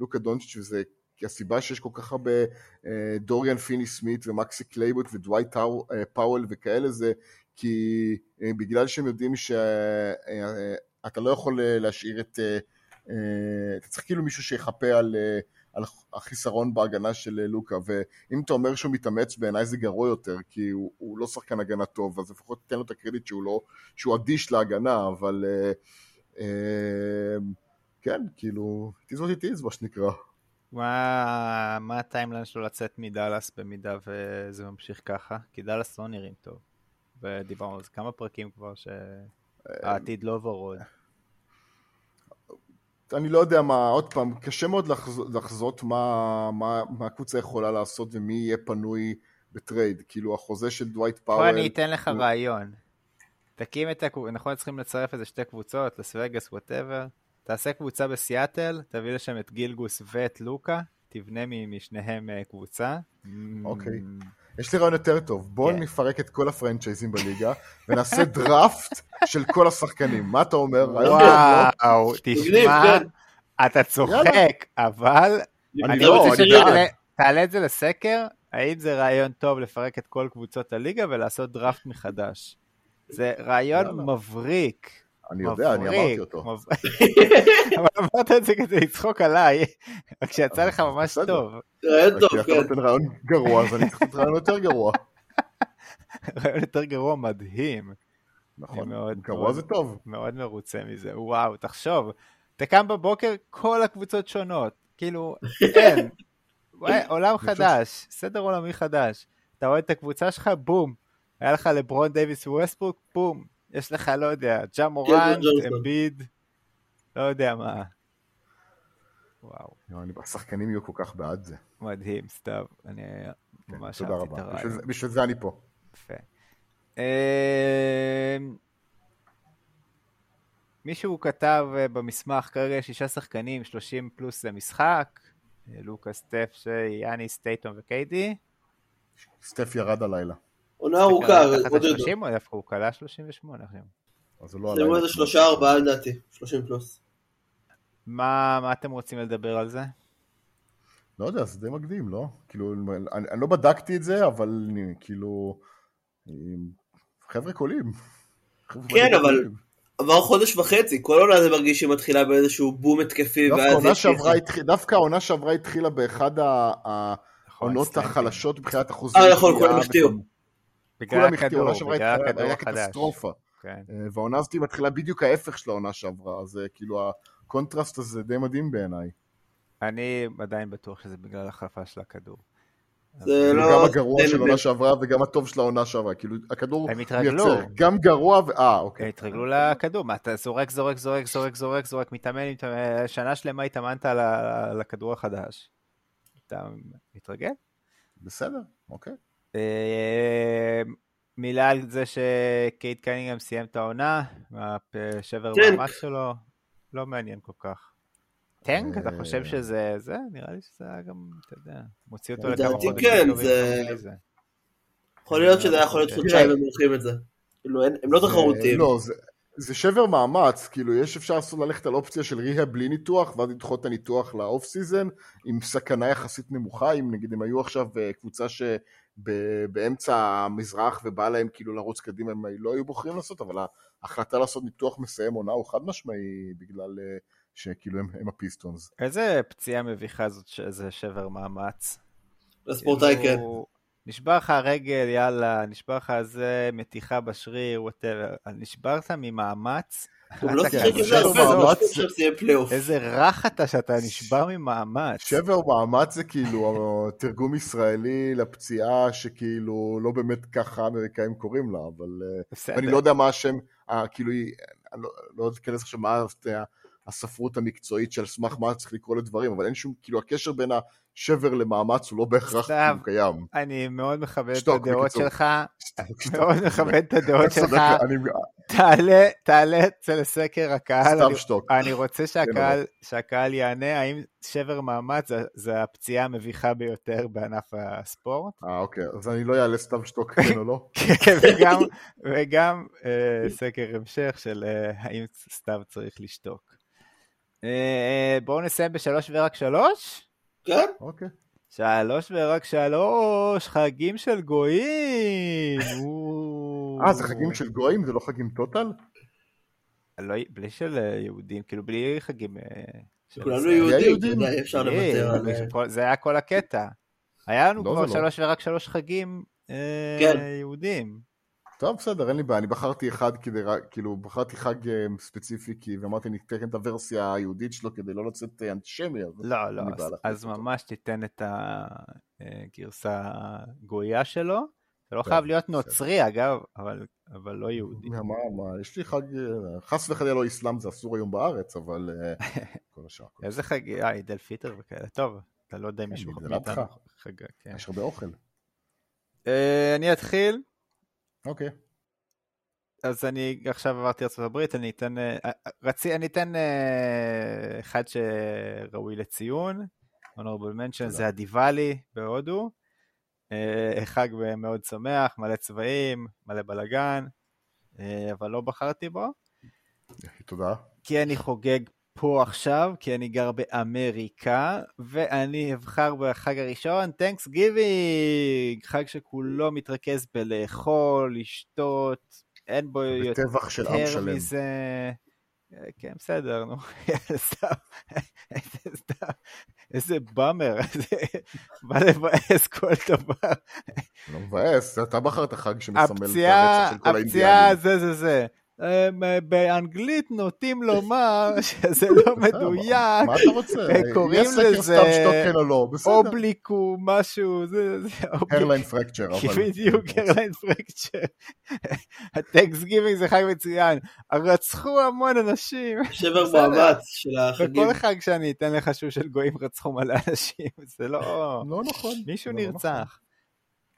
C: לוקה דונצ'יץ' וזה הסיבה שיש כל כך הרבה אה, דוריאן פיני סמית ומקסי קליבר ודווייט טאו- אה, פאוול וכאלה זה כי אה, בגלל שהם יודעים שאתה לא יכול להשאיר את... אתה צריך כאילו מישהו שיחפה על, על החיסרון בהגנה של לוקה ואם אתה אומר שהוא מתאמץ בעיניי זה גרוע יותר כי הוא, הוא לא שחקן הגנה טוב אז לפחות תן לו את הקרדיט שהוא לא שהוא אדיש להגנה אבל אה, כן כאילו it is what it is מה שנקרא
A: מה, מה הטיימליין שלו לצאת מדאלאס במידה וזה ממשיך ככה? כי דאלאס לא נראים טוב. ודיברנו על זה כמה פרקים כבר שהעתיד לא ורוד.
C: אני לא יודע מה, עוד פעם, קשה מאוד לחז- לחזות מה, מה, מה הקבוצה יכולה לעשות ומי יהיה פנוי ב trade. כאילו החוזה של דווייט
A: פאקינג
C: פאוול...
A: אני אתן לך
C: הוא-
A: רעיון. תקים את הקבוצה, נכון צריכים לצרף איזה שתי קבוצות, לס וגאס, whatever. תעשה קבוצה בסיאטל, תביא לשם את גילג'ס ואת לוקה, תבנה משניהם אה, קבוצה.
C: אוקיי.
A: Mm,
C: יש לי רעיון יותר טוב, בואו
A: כן.
C: נפרק את כל ה franchise־ים בליגה ונעשה דראפט של כל השחקנים. מה אתה אומר? לא?
A: וואו, תשמע,
B: כן.
A: אתה צוחק, אבל
C: אני
A: אני
C: לא,
A: רוצה
C: אני בעד.
A: תעלה את זה לסקר, האם זה רעיון טוב לפרק את כל קבוצות הליגה ולעשות דראפט מחדש. זה רעיון. מבריק.
C: אני יודע, אני אמרתי אותו.
A: אבל אמרת את זה כדי לצחוק עליי, רק שיצא לך ממש. טוב.
B: רעיון טוב,
C: כי אתה
B: כן.
C: נותן רעיון גרוע, אז אני צריך לתת רעיון יותר גרוע.
A: רעיון יותר גרוע מדהים.
C: נכון, גרוע. זה טוב.
A: מאוד מרוצה מזה. וואו, תחשוב, אתה קם בבוקר, כל הקבוצות שונות. כאילו, אין. עולם חדש, סדר עולמי חדש. אתה רואה את הקבוצה שלך, בום. היה לך לברון דייוויס וווסטברוק, בום. יש לך, לא יודע, ג'ה מורנט. אמביד, לא יודע מה. וואו,
C: אני- השחקנים יהיו כל כך בעד זה.
A: מדהים, סתיו. אני
C: כן,
A: ממש
C: תודה
A: אהבתי את
C: רבה.
A: הרעיון.
C: בשביל זה- בשביל זה אני פה.
A: יפה. אמ, מישהו כתב אה, במסמך, כרגע יש שישה שחקנים, 30 פלוס למשחק, לוקאס, סטף, שי, יאניס, טייטום וקיידי.
C: סטף ירד הלילה.
B: עונה ארוכה,
A: תחת
B: עוד יותר.
A: ה-30 או דווקא הוא כלה 38 עכשיו.
C: אז הוא לא הלילה.
B: איזה שלושה ארבעה לדעתי, 30 פלוס.
A: מה מה אתם רוצים לדבר על זה?
C: לא יודע, זה די מקדים, לא? כאילו, אני, אני לא בדקתי את זה, אבל אני, כאילו... חבר'ה קולעים.
B: כן. אבל- עבר חודש וחצי, כל עונה זה מרגיש שהיא מתחילה באיזשהו בום התקפי,
C: דווקא העונה שעברה התחילה באחד
A: נכון,
C: העונות. החלשות מבחינת אחוזים.
B: אה, נכון, כולם החטיאו.
C: כולם החטיאו, העונה שעברה היה. קטסטרופה.
A: כן.
C: אה, והעונה הזאת מתחילה בדיוק ההפך של העונה שעברה, אז אה, כאילו הקונטרסט הזה די מדהים בעיניי.
A: אני עדיין בטוח שזה בגלל ההחלפה של הכדור.
B: זה לא-
C: גם הגרוע של העונה. שעברה וגם הטוב של העונה שעברה, כאילו הכדור. מייצר גם גרוע ו... אה, אוקיי.
A: התרגלו לכדור, מה אתה זורק, זורק, זורק, זורק, זורק, זורק, מתאמן, מתאמן, שנה שלמה התאמנת על הכדור החדש. אתה מתרגל?
C: בסדר, אוקיי.
A: מילה על זה שקייט קנינגהם סיים את העונה, השבר. מאמץ שלו, לא מעניין כל כך. טנק? אתה
C: אה,
A: חושב שזה זה? נראה לי שזה היה גם, אתה יודע, מוציא אותו
B: לדעתי
A: לכמה חודשים
B: כן,
A: טובים
B: זה-. יכול להיות שזה היה יכול להיות
A: כן.
B: חודשיים הם עורכים את זה. כאילו, הם לא תחרותיים.
C: לא, זה, שבר מאמץ, כאילו יש אפשר לעשות ללכת על אופציה של rehab בלי ניתוח, ואז לדחות את הניתוח ל off season, עם סכנה יחסית נמוכה, אם נגיד הם היו עכשיו אה, שבאמצע המזרח ובא להם כאילו לרוץ קדימה, הם לא היו בוחרים לעשות, אבל ההחלטה לעשות ניתוח מסיים עונה הוא חד משמעי בגלל אה, שכאילו הם, הם הפיסטונס.
A: איזה פציעה מביכה זאת, שזה שבר מאמץ.
B: לספורטאי כן.
A: כאילו, נשבר לך הרגל, יאללה, נשבר לך זה, מתיחה בשריר, whatever. נשברת ממאמץ?
B: לא לא פלייאוף.
A: איזה רך אתה שאתה נשבר ממאמץ.
C: שבר מאמץ זה כאילו תרגום ישראלי לפציעה שכאילו לא באמת ככה האמריקאים קוראים לה, אבל... אה. ואני לא יודע מה השם, אה, כאילו, היא- אני לא, לא אכנס עכשיו מה ה- הספרות המקצועית של סמך מה צריך לקרוא לדברים, אבל אין שום, כאילו הקשר בין השבר למאמץ הוא לא בהכרח כאילו קיים.
A: אני מאוד מכבד את הדעות. שלך, מאוד מכבד את הדעות שלך. תעלה, תעלה אצל סקר הקהל. אני- רוצה שהקהל, שהקהל יענה האם שבר מאמץ זה- הפציעה המביכה ביותר בענף הספורט.
C: אה, אוקיי, אז אני לא אעלה סתיו שתוק, כן או לא?
A: כן, וגם, וגם אה, סקר המשך של אה, האם סתיו צריך לשתוק. אה, בואו נסיים בשלוש ורק שלוש?
B: כן?
C: אוקיי.
A: שלוש ורק שלוש, חגים של גויים.
C: אה, זה חגים של גויים? זה לא חגים טוטל?
A: לא, בלי של אה, יהודים, כאילו בלי חגים... אה,
B: כולנו. יהודים, אי אפשר
A: אה,
B: לוותר על...
A: זה היה כל הקטע. היה לנו
C: לא,
A: כבר
C: לא.
A: שלוש ורק שלוש חגים
B: כן.
A: יהודים.
C: טוב, בסדר, אין לי בעיה, אני בחרתי אחד כדי, כאילו, בחרתי חג אה, ספציפי, כי ואמרתי, אני אתן את הוורסיה היהודית שלו כדי לא לצאת אה, אנטישמי, אז
A: לא, לא, אז- אז. ממש תיתן את הגרסה הגויה שלו. זה לא
C: טוב,
A: חייב להיות. נוצרי אגב, אבל אבל לא יהודי.
C: מה, מה, יש לי חג, אה, חס וחלילה לא אסלאם, זה אסור היום בארץ, אבל אה, כל השאר,
A: איזה חג, אה, עיד אל פיטר וכאלה. טוב, אתה לא יודע אם
C: כן,
A: מישהו מאיתנו. חגג, כן.
C: יש הרבה אוכל.
A: אה, אני אתחיל.
C: אוקיי.
A: אז אני עכשיו עברתי ארצות הברית, אני אתן, אה, רצי, אני אתן אה, אחד שראוי לציון, honorable mention, זה הדיוואלי בהודו, אה, חג מאוד שמח, מלא צבעים, מלא בלאגן, אבל לא בחרתי בו,
C: תודה.
A: כי אני חוגג פה עכשיו, כי אני גר באמריקה, ואני אבחר בחג הראשון, Thanks Giving, חג שכולו מתרכז בלאכול, לשתות, אין בו יותר
C: בטבח של עם שלם.
A: מזה... אה, כן, בסדר, נו, סתם, איזה סתם, איזה באמר, בא לבאס כל דבר.
C: לא מבאס, אתה בחרת חג שמסמל את
A: הפציעה,
C: הרצח של כל
A: הפציעה
C: האינדיאנים.
A: זה זה זה. הם, אה, באנגלית נוטים לומר שזה לא
C: בסדר,
A: מדויק,
C: מה אתה רוצה? סקר
A: לזה
C: לא.
A: אובליקו, משהו, זה,
C: הרליין פרקצ'ר.
A: בדיוק, הרליין פרקצ'ר. הטקסט גיבינג זה חג מצוין. רצחו המון אנשים.
B: שבר. מאמץ של החגים.
A: בכל חג שאני אתן לך שהוא של גויים רצחו מלא אנשים, זה לא...
C: לא נכון.
A: מישהו
C: לא
A: נרצח.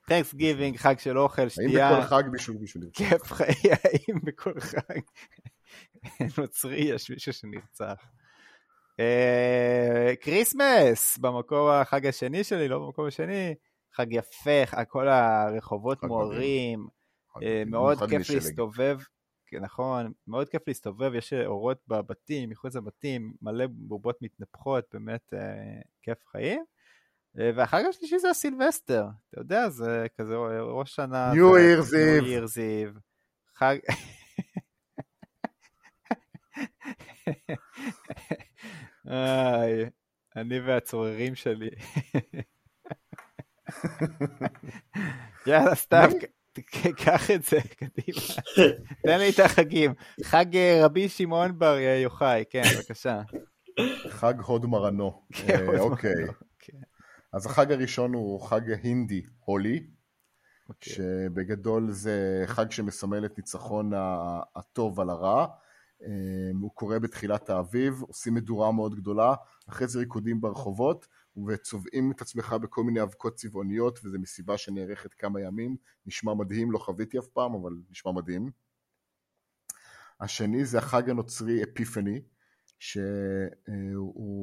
A: טקסט גיבינג, חג של אוכל,
C: האם
A: שתייה,
C: בכל חג בשביל מישהו נרצח?
A: כיף חיי, האם בכל חג נוצרי יש מישהו שנרצח. אה, כריסמס, במקום החג השני שלי, לא במקום השני, חג יפה, כל הרחובות מוארים, אה, מאוד כיף. להסתובב, כן, נכון, מאוד כיף להסתובב, יש אורות בבתים, מחוץ לבתים, מלא בובות מתנפחות, באמת אה, כיף חיים. אה, והחג השלישי זה הסילבסטר, אתה יודע, זה כזה ראש שנה.
C: New
A: זה-
C: Year's Eve.
A: New Year's Eve. חג... איי, אני והצוררים שלי. יאללה, סתם, ק- קח את זה, קדימה. תן לי את החגים. חג אה, רבי שמעון בר אה, יוחאי, כן, בבקשה.
C: חג הוד מרנו.
A: כן, הוד
C: אוקיי. אז החג הראשון הוא חג הינדי, הולי,
A: אוקיי.
C: שבגדול זה חג שמסמל את ניצחון הטוב על הרע. אה, הוא קורה בתחילת האביב, עושים מדורה מאוד גדולה, אחרי זה ריקודים ברחובות, וצובעים את עצמך בכל מיני אבקות צבעוניות, וזו מסיבה שנערכת כמה ימים. נשמע מדהים, לא חוויתי אף פעם, אבל נשמע מדהים. השני זה החג הנוצרי אפיפני, שעושים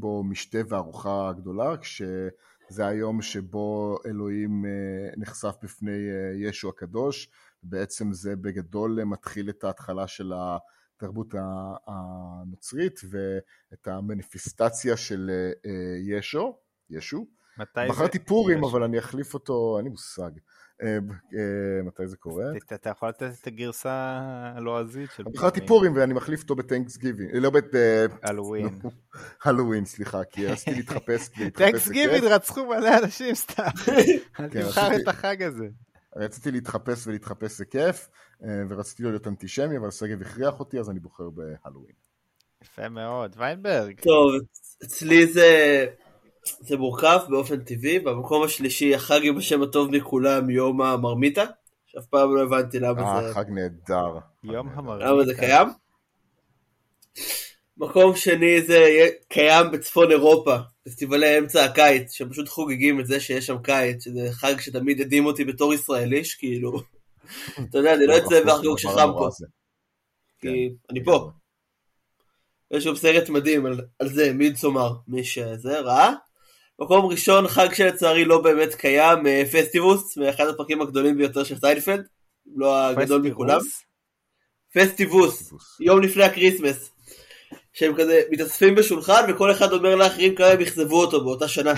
C: בו משתה וארוחה גדולה, כשזה היום שבו אלוהים אה, נחשף בפני אה, ישו הקדוש, בעצם זה בגדול מתחיל את ההתחלה של התרבות הנוצרית ואת המניפיסטציה של אה, ישו, ישו.
A: מתי
C: בחרתי
A: זה?
C: פורים,
A: ישו.
C: אבל אני אחליף אותו, אין לי מושג. אה, אה, מתי זה קורה?
A: אתה- יכול לתת את הגרסה הלועזית של
C: בחרתי פורים ואני מחליף אותו בטנקס גיבינג, לא
A: הלואוין.
C: בהלואוין, סליחה, כי רציתי להתחפש,
A: גיביד
C: כיף.
A: רצחו מלא אנשים סתם. אל
C: כן,
A: תבחר את החג הזה.
C: רציתי להתחפש ולהתחפש זה כיף, אה, ורציתי להיות אנטישמי, אבל שגב הכריח אותי, אז אני בוחר בהלואוין.
A: יפה מאוד. ויינברג.
B: טוב, אצלי זה, זה מורכב באופן טבעי. במקום השלישי, החג עם השם הטוב מכולם, יום המרמיתה, שאף פעם לא הבנתי למה
C: אה,
B: זה,
C: חג נהדר.
A: יום. המרמיתה.
B: למה זה קיים. מקום שני זה קיים בצפון אירופה, פסטיבלי אמצע הקיץ, שפשוט חוגגים את זה שיש שם קיץ, שזה חג שתמיד הדהים אותי בתור ישראלי, שכאילו, אתה יודע, אני לא אצא
C: הפוך,
B: ואחגוג
C: הדבר
B: שחם פה. כי אני פה. יש גם סרט מדהים על, על זה, מידסומר, מי שזה ראה. מקום ראשון, חג שלצערי לא באמת קיים, אה, פסטיבוס, מאחד הפרקים הגדולים ביותר של סיינפלד, אם לא הגדול? מכולם. פסטיבוס. יום לפני הקריסמס. שהם כזה מתאספים בשולחן וכל אחד אומר לאחרים כמה הם אכזבו אותו באותה שנה.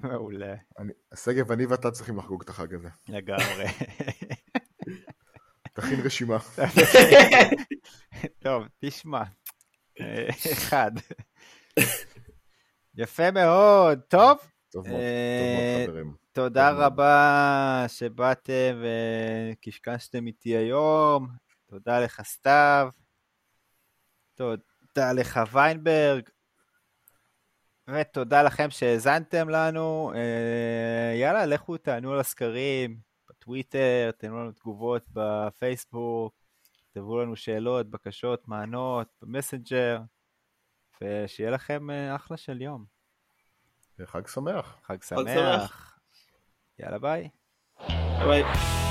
A: מעולה.
C: אני- שגב, אני ואתה צריכים לחגוג את החג הזה.
A: לגמרי.
C: תכין רשימה.
A: טוב, תשמע. אה, אחד. יפה מאוד. טוב,
C: טוב מאוד,
A: אה,
C: טוב מאוד חברים.
A: תודה. רבה שבאתם וקשקשתם איתי היום. תודה לך, סתיו. תודה לך, ויינברג. ותודה לכם שהאזנתם לנו. אה, יאללה, לכו תענו על הסקרים בטוויטר, תנו לנו תגובות בפייסבוק, תכתבו לנו שאלות, בקשות, טענות, במסנג'ר, ושיהיה לכם אה, אחלה של יום.
C: חג שמח.
A: חג
B: שמח.
A: שמח. יאללה, ביי.
B: ביי.